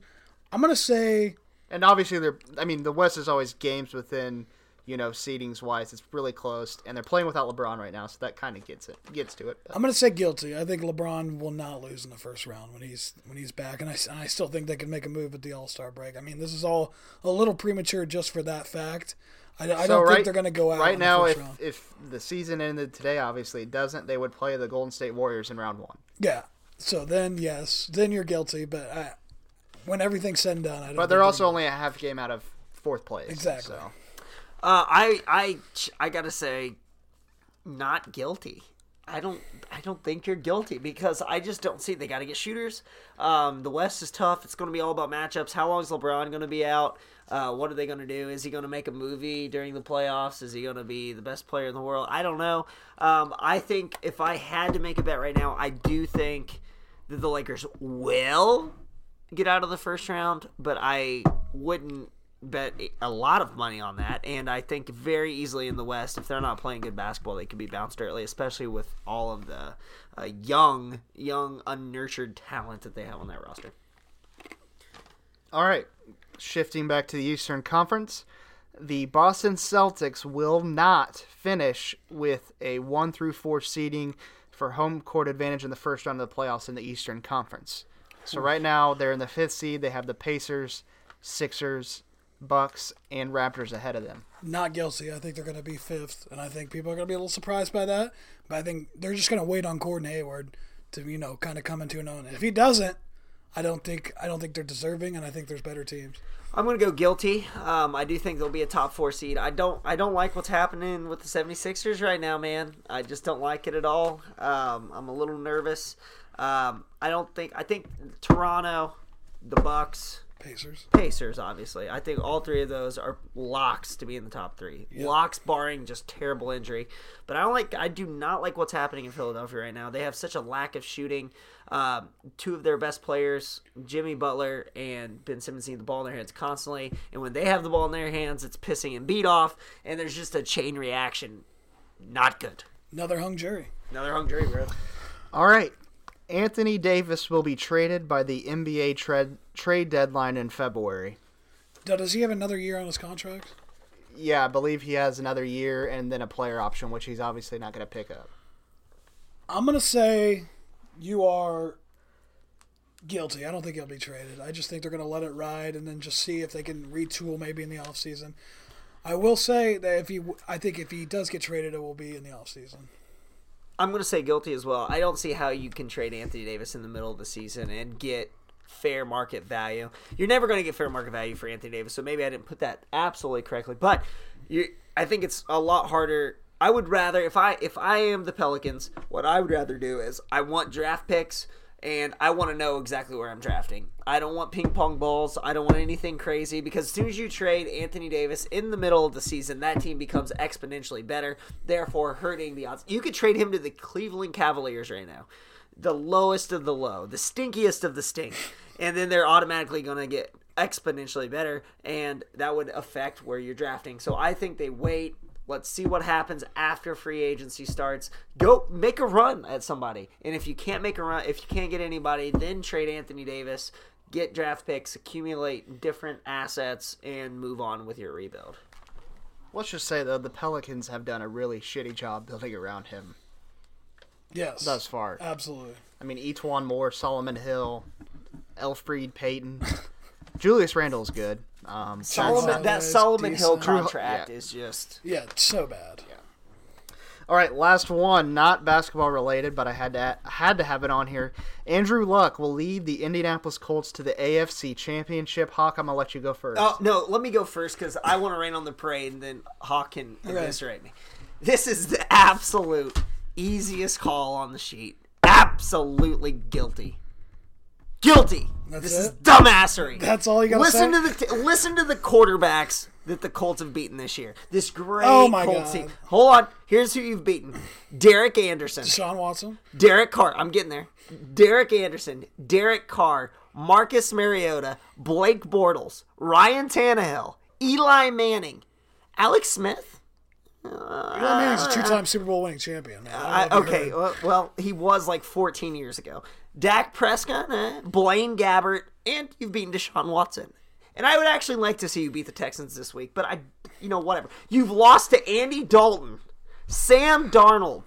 I'm gonna say And obviously, they're. I mean, the West is always games within, you know, seedings wise. It's really close, and they're playing without LeBron right now, so that kind of gets it, gets to it. But- I'm gonna say guilty. I think LeBron will not lose in the first round when he's when he's back, and I, and I still think they can make a move at the All Star break. I mean, this is all a little premature just for that fact. I, I So don't right- think they're gonna go out right now. If round. if the season ended today, obviously it doesn't. They would play the Golden State Warriors in round one. Yeah. So then yes, then you're guilty. But I, when everything's said and done, I don't. But they're think also only a half game out of fourth place. Exactly. So. Uh, I I I gotta say, not guilty. I don't I don't think you're guilty because I just don't see they got to get shooters. Um, the West is tough. It's going to be all about matchups. How long is LeBron going to be out? Uh, what are they going to do? Is he going to make a movie during the playoffs? Is he going to be the best player in the world? I don't know. Um, I think if I had to make a bet right now, I do think that the Lakers will get out of the first round, but I wouldn't bet a lot of money on that. And I think very easily in the West, if they're not playing good basketball, they could be bounced early, especially with all of the uh, young, young, unnurtured talent that they have on that roster. All right, shifting back to the Eastern Conference, the Boston Celtics will not finish with a one through four seeding for home court advantage in the first round of the playoffs in the Eastern Conference. So right now they're in the fifth seed. They have the Pacers, Sixers, Bucks, and Raptors ahead of them. not guilty. I think they're going to be fifth, and I think people are going to be a little surprised by that. But I think they're just going to wait on Gordon Hayward to you know kind of come into an own. If he doesn't, I don't think I don't think they're deserving, and I think there's better teams. I'm gonna go guilty. Um, I do think they'll be a top four seed. I don't. I don't like what's happening with the 76ers right now, man. I just don't like it at all. Um, I'm a little nervous. Um, I don't think. I think Toronto. the Bucks, Pacers. Pacers, obviously. I think all three of those are locks to be in the top three. Locks, barring just terrible injury. But I don't like. I do not like what's happening in Philadelphia right now. They have such a lack of shooting. Um, two of their best players, Jimmy Butler and Ben Simmons, need the ball in their hands constantly. And when they have the ball in their hands, it's pissing and beat off. And there's just a chain reaction. Not good. Another hung jury. Another hung jury, bro. All right. Anthony Davis will be traded by the NBA trade trade deadline in February. Does he have another year on his contract? Yeah, I believe he has another year and then a player option, which he's obviously not going to pick up. I'm gonna say you are guilty. I don't think he'll be traded. I just think they're gonna let it ride and then just see if they can retool maybe in the offseason. I will say that if he, I think if he does get traded, it will be in the offseason. I'm going to say guilty as well. I don't see how you can trade Anthony Davis in the middle of the season and get fair market value. You're never going to get fair market value for Anthony Davis, so maybe I didn't put that absolutely correctly. But you, I think it's a lot harder. I would rather if I if I am the Pelicans, what I would rather do is I want draft picks and I want to know exactly where I'm drafting. I don't want ping pong balls. I don't want anything crazy because as soon as you trade Anthony Davis in the middle of the season, that team becomes exponentially better, therefore hurting the odds. You could trade him to the Cleveland Cavaliers right now. The lowest of the low, the stinkiest of the stink. And then they're automatically going to get exponentially better, and that would affect where you're drafting. So I think they wait. Let's see what happens after free agency starts. Go make a run at somebody. And if you can't make a run, if you can't get anybody, then trade Anthony Davis, get draft picks, accumulate different assets, and move on with your rebuild. Let's just say though, the Pelicans have done a really shitty job building around him Yes, thus far. absolutely. I mean, E'Twaun Moore, Solomon Hill, Elfrid Payton, <laughs> Julius Randle's good. Um, Solomon, that's- that is Solomon Hill decent. contract Yeah. is just Yeah, it's so bad. Yeah. All right, last one, not basketball related, but I had to had to have it on here. Andrew Luck will lead the Indianapolis Colts to the AFC Championship. Hawk, I'm gonna let you go first. Oh no, let me go first because I want to rain on the parade, and then Hawk can eviscerate me. This is the absolute easiest call on the sheet. Absolutely guilty. Guilty. That's this is dumbassery. That's all you gotta listen say? to the t- listen to the quarterbacks that the Colts have beaten this year. This great Oh, my Colts God. team. Hold on. Here's who you've beaten: Derek Anderson, Sean Watson. Derek Carr. I'm getting there. Derek Anderson, Derek Carr, Marcus Mariota, Blake Bortles, Ryan Tannehill, Eli Manning, Alex Smith. Eli Manning's a two-time Super Bowl winning champion. I I, don't know if you okay, well, well, he was like 14 years ago. Dak Prescott, eh, Blaine Gabbert, and you've beaten Deshaun Watson. And I would actually like to see you beat the Texans this week, but I, you know, whatever. You've lost to Andy Dalton, Sam Darnold,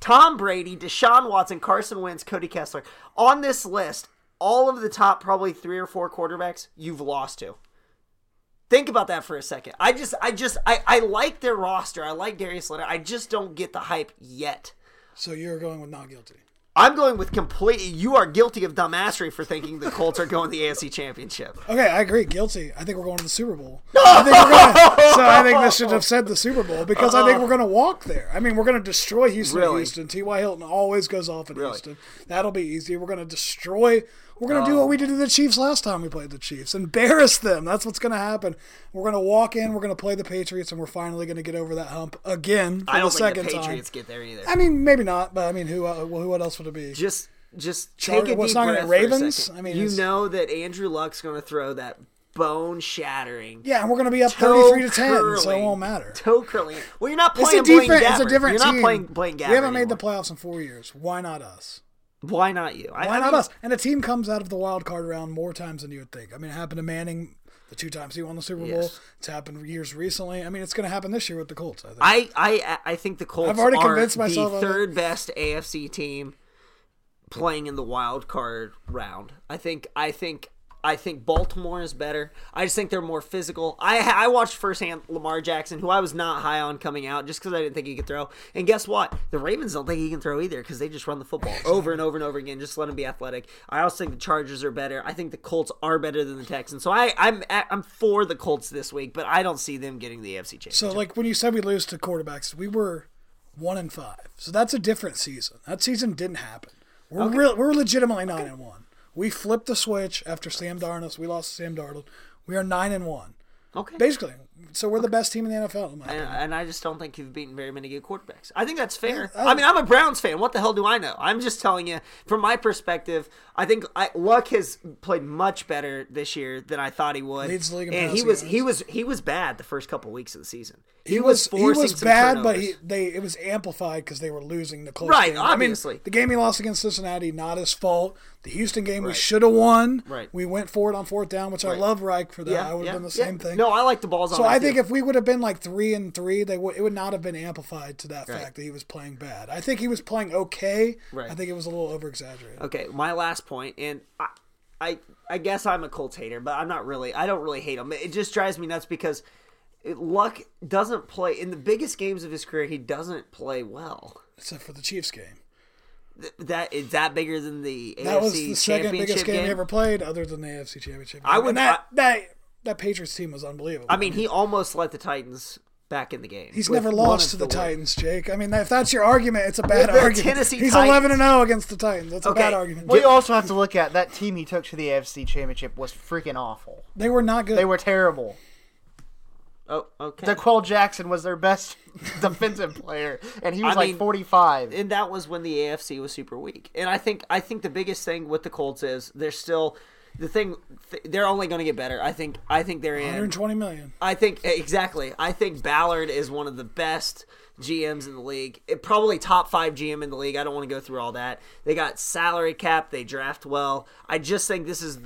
Tom Brady, Deshaun Watson, Carson Wentz, Cody Kessler. On this list, all of the top probably three or four quarterbacks you've lost to. Think about that for a second. I just, I just, I, I like their roster. I like Darius Leonard. I just don't get the hype yet. So you're going with not guilty. I'm going with complete. You are guilty of dumbassery for thinking the Colts are going to the AFC Championship. Okay, I agree. Guilty. I think we're going to the Super Bowl. I think we're gonna, so I think this should have said the Super Bowl because I think we're going to walk there. I mean, we're going to destroy Houston. Really? Houston. T.Y. Hilton always goes off in Really? Houston. That'll be easy. We're going to destroy. We're going to do what we did to the Chiefs last time we played the Chiefs. Embarrass them. That's what's going to happen. We're going to walk in. We're going to play the Patriots, and we're finally going to get over that hump again for I don't the think second the time. Patriots get there either. I mean, maybe not, but I mean, who? Uh, well, what else would it be? just, just Char- take a what's deep not gonna- breath for Ravens? I mean, you know that Andrew Luck's going to throw that bone shattering. yeah, and we're going to be up toe thirty-three to ten, so it won't matter. Toe curling. Well, you're not It's playing a different. Blaine It's a different You're not team. playing Blaine Gabbert. We haven't made the playoffs in four years. Why not us? Why not you? I, Why I not mean, us? And a team comes out of the wild card round more times than you would think. I mean, it happened to Manning the two times he won the Super Bowl. Yes. It's happened years recently. I mean, it's going to happen this year with the Colts. I think. I, I, I think the Colts I've already are convinced myself the third best AFC team playing in the wild card round. I think I think I think Baltimore is better. I just think they're more physical. I I watched firsthand Lamar Jackson, who I was not high on coming out, just because I didn't think he could throw. And guess what? The Ravens don't think he can throw either, because they just run the football over and over and over again. Just let him be athletic. I also think the Chargers are better. I think the Colts are better than the Texans. So I I'm I'm for the Colts this week, but I don't see them getting the AFC championship. so, like when you said we lose to quarterbacks, we were one and five. So that's a different season. That season didn't happen. We're real, we're legitimately nine and one. We flipped the switch after Sam Darnold. We lost Sam Darnold. We are nine and one. Okay. Basically, so we're the best team in the NFL. in my And, and I just don't think you've beaten very many good quarterbacks. I think that's fair. Yeah, I- I mean, I'm a Browns fan. What the hell do I know? I'm just telling you, from my perspective, I think I, Luck has played much better this year than I thought he would. Leads league and he was he was he was bad the first couple weeks of the season. He was he forcing was some bad, but he they it was amplified because they were losing the close Right, game. obviously. I mean, the game he lost against Cincinnati, not his fault. The Houston game we should have won. Right. We went for it on fourth down, which I love Reich for that. yeah, I would have yeah, done the yeah. same thing. No, I like the balls on. So that I think if we would have been like three and three, they would it would not have been amplified to that Right. fact that he was playing bad. I think he was playing okay. Right. I think it was a little over exaggerated. Okay, my last point, and I, I, I guess I'm a Colts hater, but I'm not really. I don't really hate him. It just drives me nuts because it, Luck doesn't play in the biggest games of his career. He doesn't play well. Except for the Chiefs game. Th- That is that bigger than the That AFC was the second biggest game, game. he ever played, other than the AFC Championship. I would- And that that that Patriots team was unbelievable. I mean, he almost let the Titans back in the game. He's never lost to the, wins. Titans, Jake. I mean, if that's your argument, it's a bad argument. Tennessee He's Titans- 11 and 0 against the Titans. That's a bad argument. Well, you also have to look at that team he took to the AFC Championship was freaking awful. They were not good. They were terrible. Oh, okay. D'Qwell Jackson was their best <laughs> defensive player, and he was I like mean, 45. and that was when the AFC was super weak. And I think I think the biggest thing with the Colts is they're still the thing. Th- they're only going to get better. I think. I think they're in. 120 million. I think exactly. I think Ballard is one of the best GMs in the league. It, probably top five GM in the league. I don't want to go through all that. They got salary cap. They draft well. I just think this is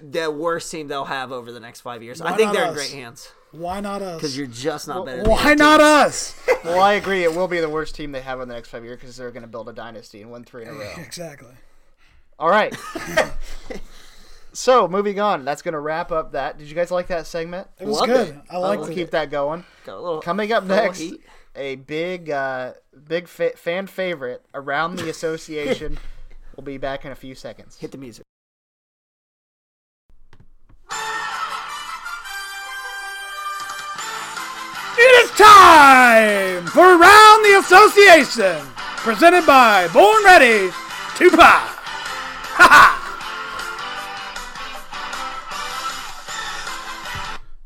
the worst team they'll have over the next five years. I think they're in great hands Why not us? because you're just not better. than Why the not us? <laughs> well, I agree. It will be the worst team they have in the next five years because they're going to build a dynasty and win three in a row. <laughs> exactly. All right. <laughs> so moving on. That's going to wrap up that. Did you guys like that segment? It was Loved good. it. I like. We'll it. keep that going. Got a little- Coming up got a little next, heat. a big, uh, big fa- fan favorite around the association. <laughs> we'll be back in a few seconds. Hit the music. It is time for Around the Association, presented by Born Ready to Pie. <laughs> Ha ha!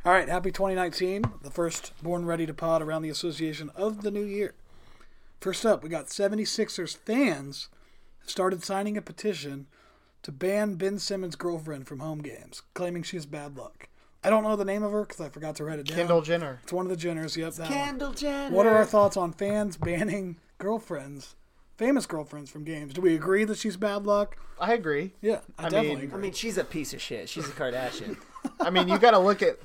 All right, happy 2019, the first Born Ready to Pod Around the Association of the new year. First up, we got 76ers fans started signing a petition to ban Ben Simmons' girlfriend from home games, claiming she has bad luck. I don't know the name of her because I forgot to write it down. Kendall Jenner. It's one of the Jenners. Yep, that one. Kendall Jenner. What are our thoughts on fans banning girlfriends, famous girlfriends from games? Do we agree that she's bad luck? I agree. Yeah, I, I definitely mean- agree. I mean, she's a piece of shit. She's a Kardashian. <laughs> I mean, you got to look at.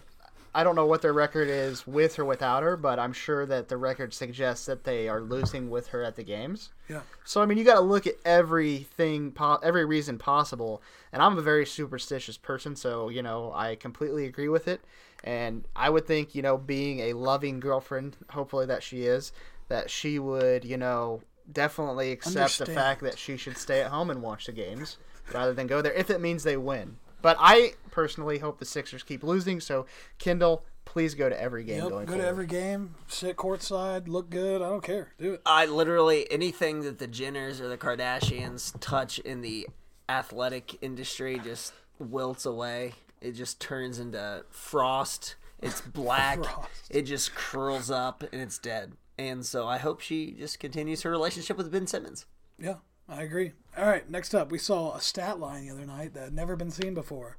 I don't know what their record is with or without her, but I'm sure that the record suggests that they are losing with her at the games. yeah. So I mean, you got to look at everything, every reason possible. And I'm a very superstitious person, so you know I completely agree with it. And I would think, you know, being a loving girlfriend, hopefully that she is, that she would, you know, definitely accept the fact that she should stay at home and watch the games rather than go there if it means they win. But I personally hope the Sixers keep losing. So Kendall, please go to every game Yep, going go forward. to every game, sit courtside, look good. I don't care. Do it. I literally anything that the Jenners or the Kardashians touch in the athletic industry just wilts away. It just turns into frost. It's black. Frost. It just curls up and it's dead. And so I hope she just continues her relationship with Ben Simmons. Yeah, I agree. All right, next up, we saw a stat line the other night that had never been seen before.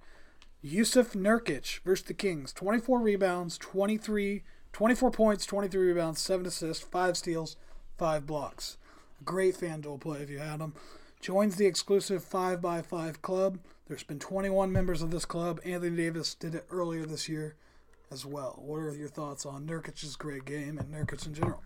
Jusuf Nurkic versus the Kings. 24 rebounds, 23, 24 points, 23 rebounds, 7 assists, 5 steals, 5 blocks. Great FanDuel play if you had him. Joins the exclusive 5x5 club. There's been 21 members of this club. Anthony Davis did it earlier this year as well. What are your thoughts on Nurkic's great game and Nurkic in general?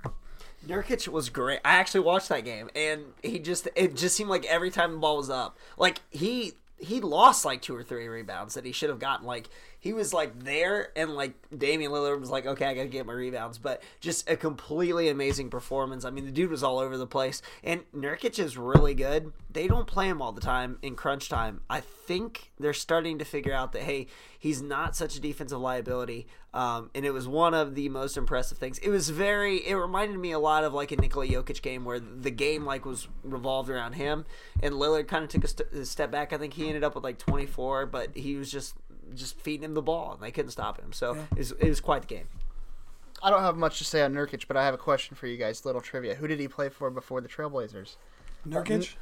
Nurkic was great. I actually watched that game, and he just it just seemed like every time the ball was up, like he he lost like two or three rebounds that he should have gotten. Like he was like there, and like Damian Lillard was like, okay, I got to get my rebounds, but just a completely amazing performance. I mean, the dude was all over the place, and Nurkic is really good. They don't play him all the time in crunch time. I think they're starting to figure out that hey, he's not such a defensive liability. Um, and it was one of the most impressive things. It was very. It reminded me a lot of like a Nikola Jokic game where the game like was revolved around him, and Lillard kind of took a, st- a step back. I think he ended up with like 24, but he was just just feeding him the ball, and they couldn't stop him. So it, was, it was quite the game. I don't have much to say on Nurkic, but I have a question for you guys. Little trivia: Who did he play for before the Trailblazers? Nurkic,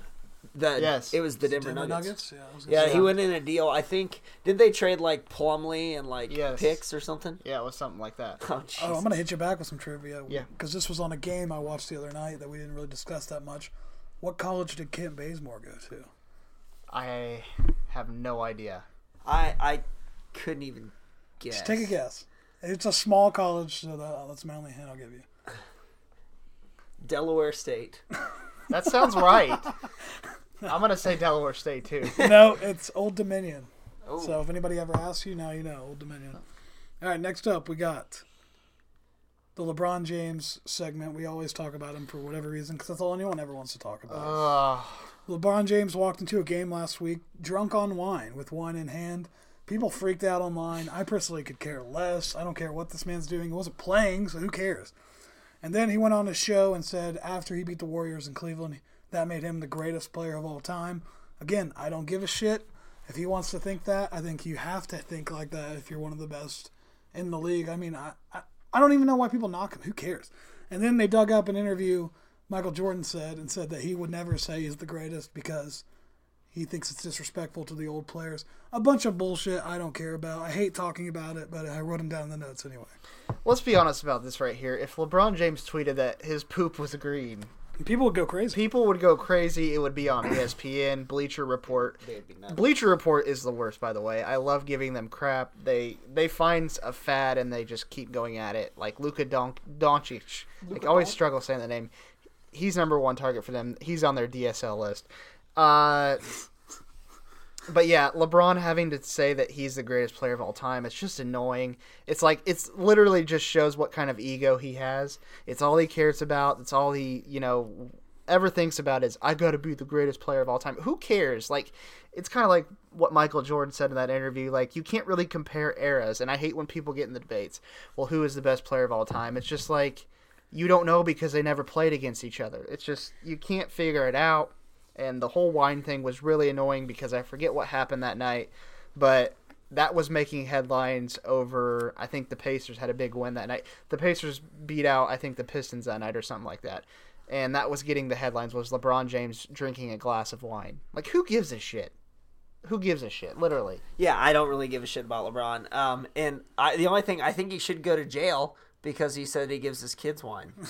The, Yes. it was the Denver, Denver Nuggets. Nuggets. Yeah, was Yeah, he went in a deal. I think did they trade like Plumlee and like Yes. picks or something? Yeah, it was something like that. Oh. Oh, I'm gonna hit you back with some trivia. Yeah. Because this was on a game I watched the other night that we didn't really discuss that much. What college did Kent Bazemore go to? I have no idea. I I couldn't even guess. Just take a guess. It's a small college, so that, uh, that's my only hint I'll give you. Delaware State. <laughs> That sounds right. <laughs> I'm gonna say Delaware State too. <laughs> no, it's Old Dominion. Oh. So if anybody ever asks you, now you know Old Dominion. All right, next up we got the LeBron James segment. We always talk about him for whatever reason because that's all anyone ever wants to talk about. Ugh. LeBron James walked into a game last week drunk on wine, with wine in hand. People freaked out online. I personally could care less. I don't care what this man's doing. He wasn't playing, so who cares? And then he went on his show and said after he beat the Warriors in Cleveland, that made him the greatest player of all time. Again, I don't give a shit. If he wants to think that, I think you have to think like that if you're one of the best in the league. I mean, I, I, I don't even know why people knock him. Who cares? And then they dug up an interview Michael Jordan said and said that he would never say he's the greatest because he thinks it's disrespectful to the old players. A bunch of bullshit I don't care about. I hate talking about it, but I wrote him down in the notes anyway. Let's be honest about this right here. If LeBron James tweeted that his poop was green, people would go crazy. people would go crazy. It would be on ESPN, Bleacher Report. Be. Bleacher Report is the worst, by the way. I love giving them crap. They they find a fad and they just keep going at it. Like Luka Don- Doncic. I always struggle saying the name. He's number one target for them. He's on their DSL list. Uh, but yeah, LeBron having to say that he's the greatest player of all time, it's just annoying. It's like it's literally just shows what kind of ego he has. It's all he cares about. It's all he, you know, ever thinks about is I got to be the greatest player of all time. Who cares? Like it's kind of like what Michael Jordan said in that interview. Like you can't really compare eras, and I hate when people get in the debates. Well, who is the best player of all time? It's just like you don't know because they never played against each other. It's just you can't figure it out. And the whole wine thing was really annoying because I forget what happened that night, but that was making headlines over. I think the Pacers had a big win that night. The Pacers beat out I think the Pistons that night or something like that, and that was getting the headlines. Was LeBron James drinking a glass of wine? Like who gives a shit? Who gives a shit? Literally. Yeah, I don't really give a shit about LeBron. Um, and I, the only thing I think he should go to jail because he said he gives his kids wine. <laughs>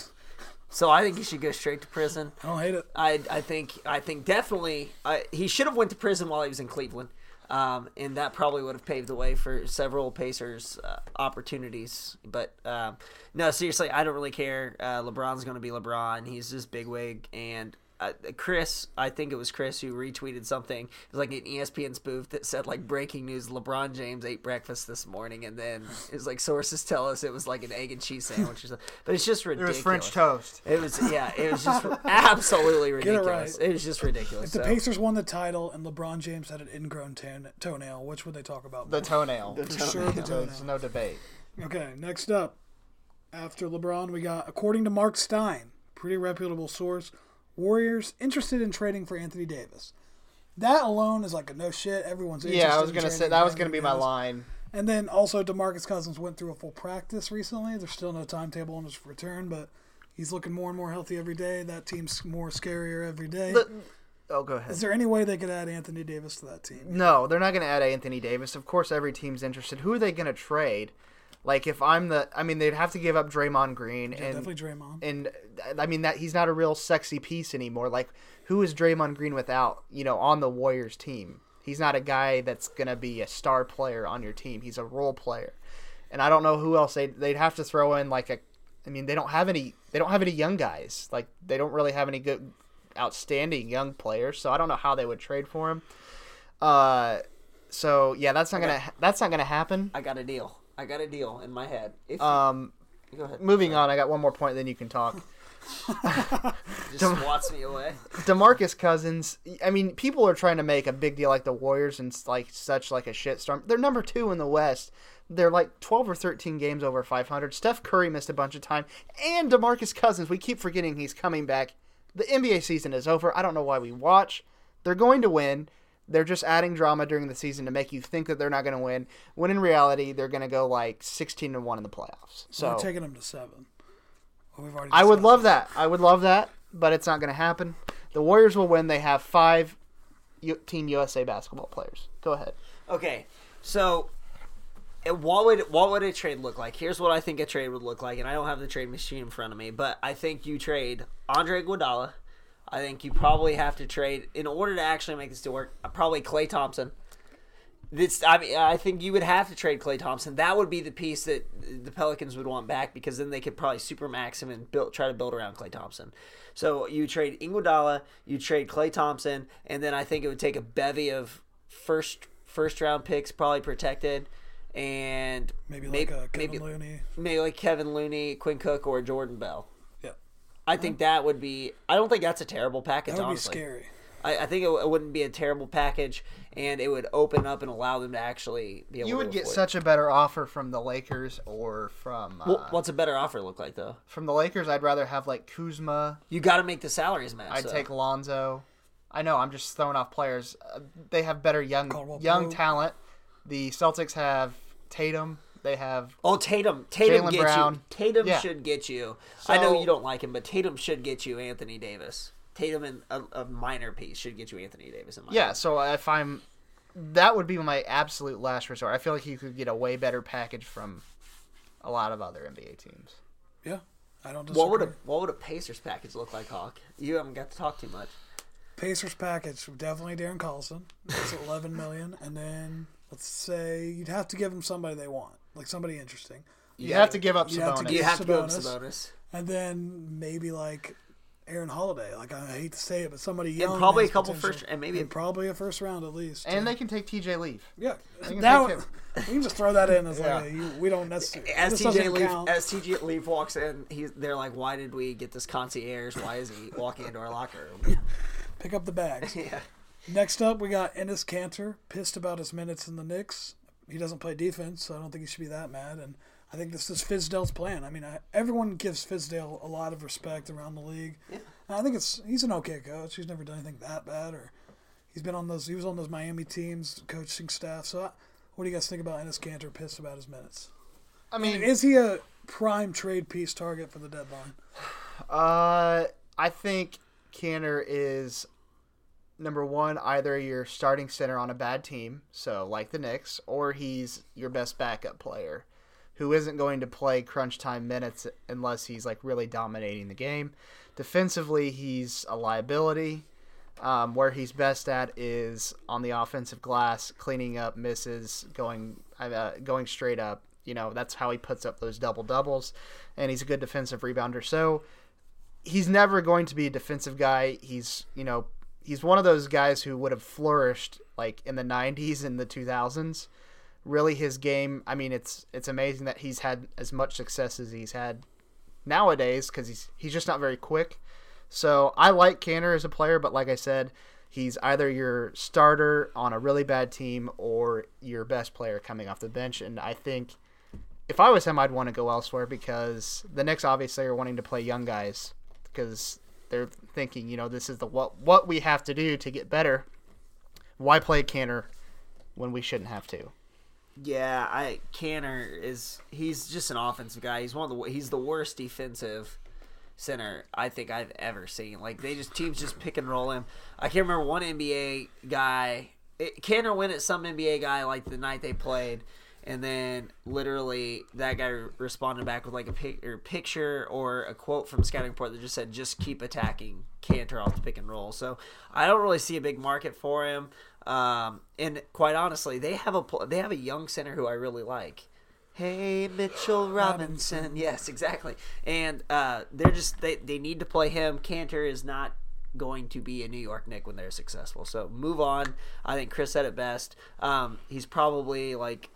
so I think he should go straight to prison. I don't hate it. I, I think I think definitely I, he should have went to prison while he was in Cleveland, um, and that probably would have paved the way for several Pacers uh, opportunities. But um, no, seriously, I don't really care. Uh, LeBron's going to be LeBron. He's just bigwig, and uh, Chris, I think it was Chris who retweeted something. It was like an ESPN spoof that said like breaking news: LeBron James ate breakfast this morning, and then it was like sources tell us it was like an egg and cheese sandwich or something. But it's just ridiculous. It ridiculous. was French toast. It was yeah, it was just <laughs> absolutely it ridiculous. right. It was just ridiculous. If the so. Pacers won the title and LeBron James had an ingrown tan- toenail, which would they talk about? The toenail. For sure, the There's no debate. Okay, next up, after LeBron, we got according to Marc Stein, pretty reputable source, Warriors interested in trading for Anthony Davis. That alone is like a no shit. Everyone's interested Yeah, I was gonna say that was gonna be my Davis. line. And then also Demarcus Cousins went through a full practice recently. There's still no timetable on his return, but he's looking more and more healthy every day. That team's more scarier every day. The- oh, go ahead. Is there any way they could add Anthony Davis to that team? No, they're not going to add Anthony Davis. Of course, every team's interested. Who are they going to trade? Like, if I'm the, I mean, they'd have to give up Draymond Green, and Definitely Draymond. and I mean that he's not a real sexy piece anymore. Like, who is Draymond Green without? You know, on the Warriors team, he's not a guy that's going to be a star player on your team. He's a role player, and I don't know who else they they'd have to throw in like a. I mean, they don't have any. They don't have any young guys. Like, they don't really have any good, outstanding young players. So I don't know how they would trade for him. Uh, so yeah, that's not gonna that's not gonna happen. I got a deal. I got a deal in my head. If Um, go ahead. moving on, I got one more point. Then you can talk. <laughs> <laughs> Just swats me away. Demarcus Cousins. I mean, people are trying to make a big deal like the Warriors and like such like a shitstorm. They're number two in the West. they're like 12 or 13 games over 500. Steph Curry missed a bunch of time, and DeMarcus Cousins. We keep forgetting he's coming back. The NBA season is over. I don't know why we watch. They're going to win. They're just adding drama during the season to make you think that they're not going to win. When in reality, they're going to go like 16 to one in the playoffs. So We're taking them to seven. Well, we've already I would love that. I would love that, but it's not going to happen. The Warriors will win. They have five U- Team USA basketball players. Go ahead. Okay, so uh, what would what would a trade look like? Here's what I think a trade would look like, and I don't have the trade machine in front of me, but I think you trade Andre Iguodala. I think you probably have to trade in order to actually make this deal work. uh, Probably Klay Thompson. This, I mean, I think you would have to trade Klay Thompson. That would be the piece that the Pelicans would want back because then they could probably supermax him and build, try to build around Klay Thompson. So you trade Iguodala, you trade Klay Thompson, and then I think it would take a bevy of first first round picks, probably protected, and Maybe like uh, Kevin maybe, Looney. maybe like Kevin Looney, Quinn Cook, or Jordan Bell. Yeah. I think that would be. I don't think that's a terrible package. That would be scary. I, I think it, it wouldn't be a terrible package, and it would open up and allow them to actually be able. You to would get afford it. such a better offer from the Lakers or from uh, Well, what's a better offer look like though? from the Lakers. I'd rather have like Kuzma. You got to make the salaries match. I'd though. take Lonzo. I know. I'm just throwing off players. Uh, they have better young Caldwell young Pope. talent. The Celtics have Tatum. They have Oh, Tatum! Tatum Jaylen gets Brown. you. Tatum Yeah. should get you. I know you don't like him, but Tatum should get you Anthony Davis. Tatum in a, a minor piece should get you Anthony Davis. In my yeah. opinion. So if I'm, that would be my absolute last resort. I feel like you could get a way better package from a lot of other NBA teams. Yeah. I don't disagree. What would a what would a Pacers package look like, Hawk? You haven't got to talk too much. Pacers package definitely Darren Collison. That's eleven million, and then let's say you'd have to give them somebody they want, like somebody interesting, You have to give up You have to Sabonis. give- You have to go with Sabonis. Sabonis. and then maybe like Aaron Holiday. Like I hate to say it, but somebody young probably a couple potential. first- and maybe- probably a first round at least. and they can take TJ Leaf. yeah, can that take we can just throw that in as Yeah. like a, you, we don't necessarily As TJ doesn't Leaf, count. as TJ Leaf walks in, he's they're like, "Why did we get this concierge? Why is he walking into our locker room?" <laughs> Pick up the bags. <laughs> yeah. Next up, we got Enes Kanter, pissed about his minutes in the Knicks. He doesn't play defense, so I don't think he should be that mad. And I think this is Fizdale's plan. I mean, I, everyone gives Fizdale a lot of respect around the league. Yeah. I think it's he's an okay coach. He's never done anything that bad, or he's been on those. He was on those Miami teams, coaching staff. So, I, what do you guys think about Enes Kanter pissed about his minutes? I mean, Is he a prime trade piece target for the deadline? <sighs> Uh, I think Kanter is number one, either your starting center on a bad team, so like the Knicks, or he's your best backup player who isn't going to play crunch time minutes unless he's like really dominating the game. Defensively, he's a liability. Um, where he's best at is on the offensive glass, cleaning up misses, going uh, going straight up. You know that's how he puts up those double doubles, and he's a good defensive rebounder. So he's never going to be a defensive guy. He's you know he's one of those guys who would have flourished like in the 90s and the 2000s. Really, his game. I mean, it's it's amazing that he's had as much success as he's had nowadays because he's he's just not very quick. So I like Kanter as a player, but like I said, he's either your starter on a really bad team or your best player coming off the bench. And I think if I was him, I'd want to go elsewhere because the Knicks obviously are wanting to play young guys because they're thinking, you know, this is the what what we have to do to get better. Why play Kanter when we shouldn't have to? Yeah, I Kanter is he's just an offensive guy. He's one of the he's the worst defensive center I think I've ever seen. Like they just teams just pick and roll him. I can't remember one NBA guy. It, Kanter went at some NBA guy like the night they played, and then literally that guy responded back with like a pic, or picture or a quote from scouting report that just said, "Just keep attacking Kanter off the pick and roll." So I don't really see a big market for him. Um, and quite honestly, they have a they have a young center who I really like. Hey Mitchell Robinson. Yes, exactly. And uh, they're just they, they need to play him. Kanter is not going to be a New York Knick when they're successful. So move on. I think Chris said it best. Um, he's probably like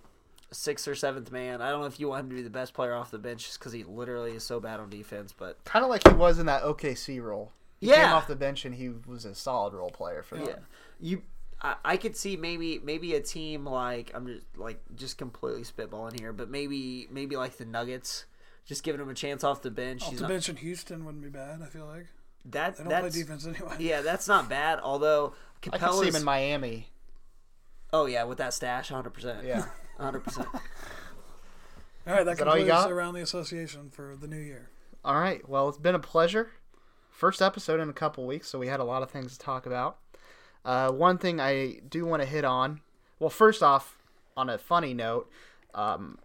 sixth or seventh man. I don't know if you want him to be the best player off the bench just because he literally is so bad on defense. But Kind of like he was in that OKC role. He came Yeah. off the bench and he was a solid role player for them. yeah, you. I, I could see maybe maybe a team like I'm just like just completely spitballing here, but maybe maybe like the Nuggets, just giving him a chance off the bench. Off He's the not- bench in Houston wouldn't be bad. I feel like that they don't play defense anyway. yeah, that's not bad. Although I can see him in Miami. oh yeah, with that stash, hundred percent. Yeah. <laughs> hundred percent. <laughs> All right, that, that all you concludes got? around the association for the new year. All right. Well, it's been a pleasure. First episode in a couple weeks, so we had a lot of things to talk about. Uh, one thing I do want to hit on. Well, first off, on a funny note, um,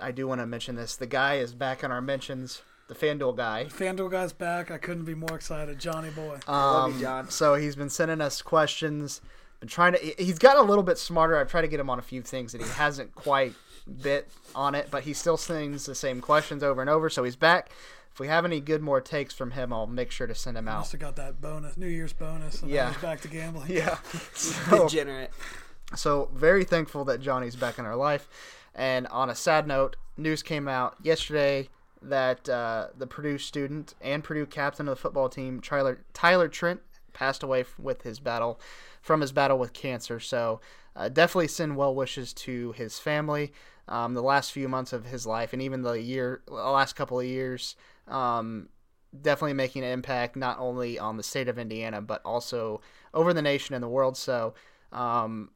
I do want to mention this. The guy is back in our mentions. The FanDuel guy. FanDuel guy's back. I couldn't be more excited. Johnny boy. love you, Um, John. So he's been sending us questions. Been trying to. He's gotten a little bit smarter. I've tried to get him on a few things that he hasn't quite bit on it, but he still sings the same questions over and over. So he's back. If we have any good more takes from him, I'll make sure to send him out. Must have got that bonus, New Year's bonus, and Yeah. yeah. he's back to gambling. Yeah. <laughs> So, Degenerate. so very thankful that Johnny's back in our life. And on a sad note, news came out yesterday that uh, the Purdue student and Purdue captain of the football team, Tyler Tyler Trent, passed away with his battle from his battle with cancer. So uh, definitely send well wishes to his family. Um, the last few months of his life, and even the year, the last couple of years, um, definitely making an impact not only on the state of Indiana but also over the nation and the world. So, um,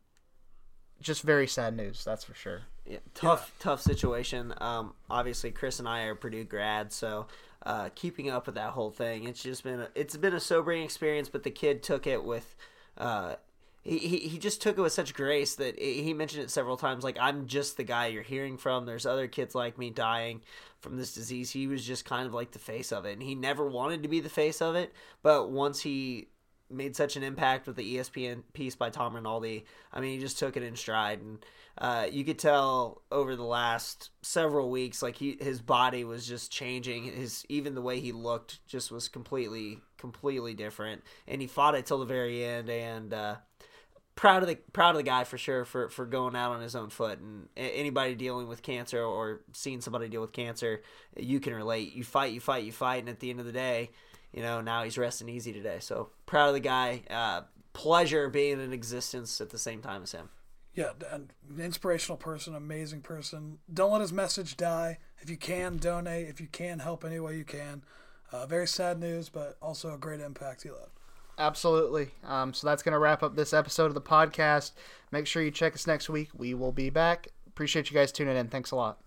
just very sad news, that's for sure. Yeah, tough, tough situation. Um, obviously, Chris and I are Purdue grads, so uh, keeping up with that whole thing, it's just been a, it's been a sobering experience. But the kid took it with, uh, he, he he just took it with such grace that he he mentioned it several times. Like I'm just the guy you're hearing from. There's other kids like me dying from this disease. He was just kind of like the face of it, and he never wanted to be the face of it. But once he made such an impact with the ESPN piece by Tom Rinaldi. I mean, he just took it in stride, and uh, you could tell over the last several weeks, like he his body was just changing. His even the way he looked just was completely completely different, and he fought it till the very end. And uh, proud of the proud of the guy for sure for for going out on his own foot. And anybody dealing with cancer or seeing somebody deal with cancer, you can relate. You fight, you fight, you fight, and at the end of the day you know, now he's resting easy today. So proud of the guy. Uh, pleasure being in existence at the same time as him. Yeah, an inspirational person, amazing person. Don't let his message die. If you can, donate. If you can, help any way you can. Uh, very sad news, but also a great impact he left. Absolutely. Um, so that's going to wrap up this episode of the podcast. Make sure you check us next week. We will be back. Appreciate you guys tuning in. Thanks a lot.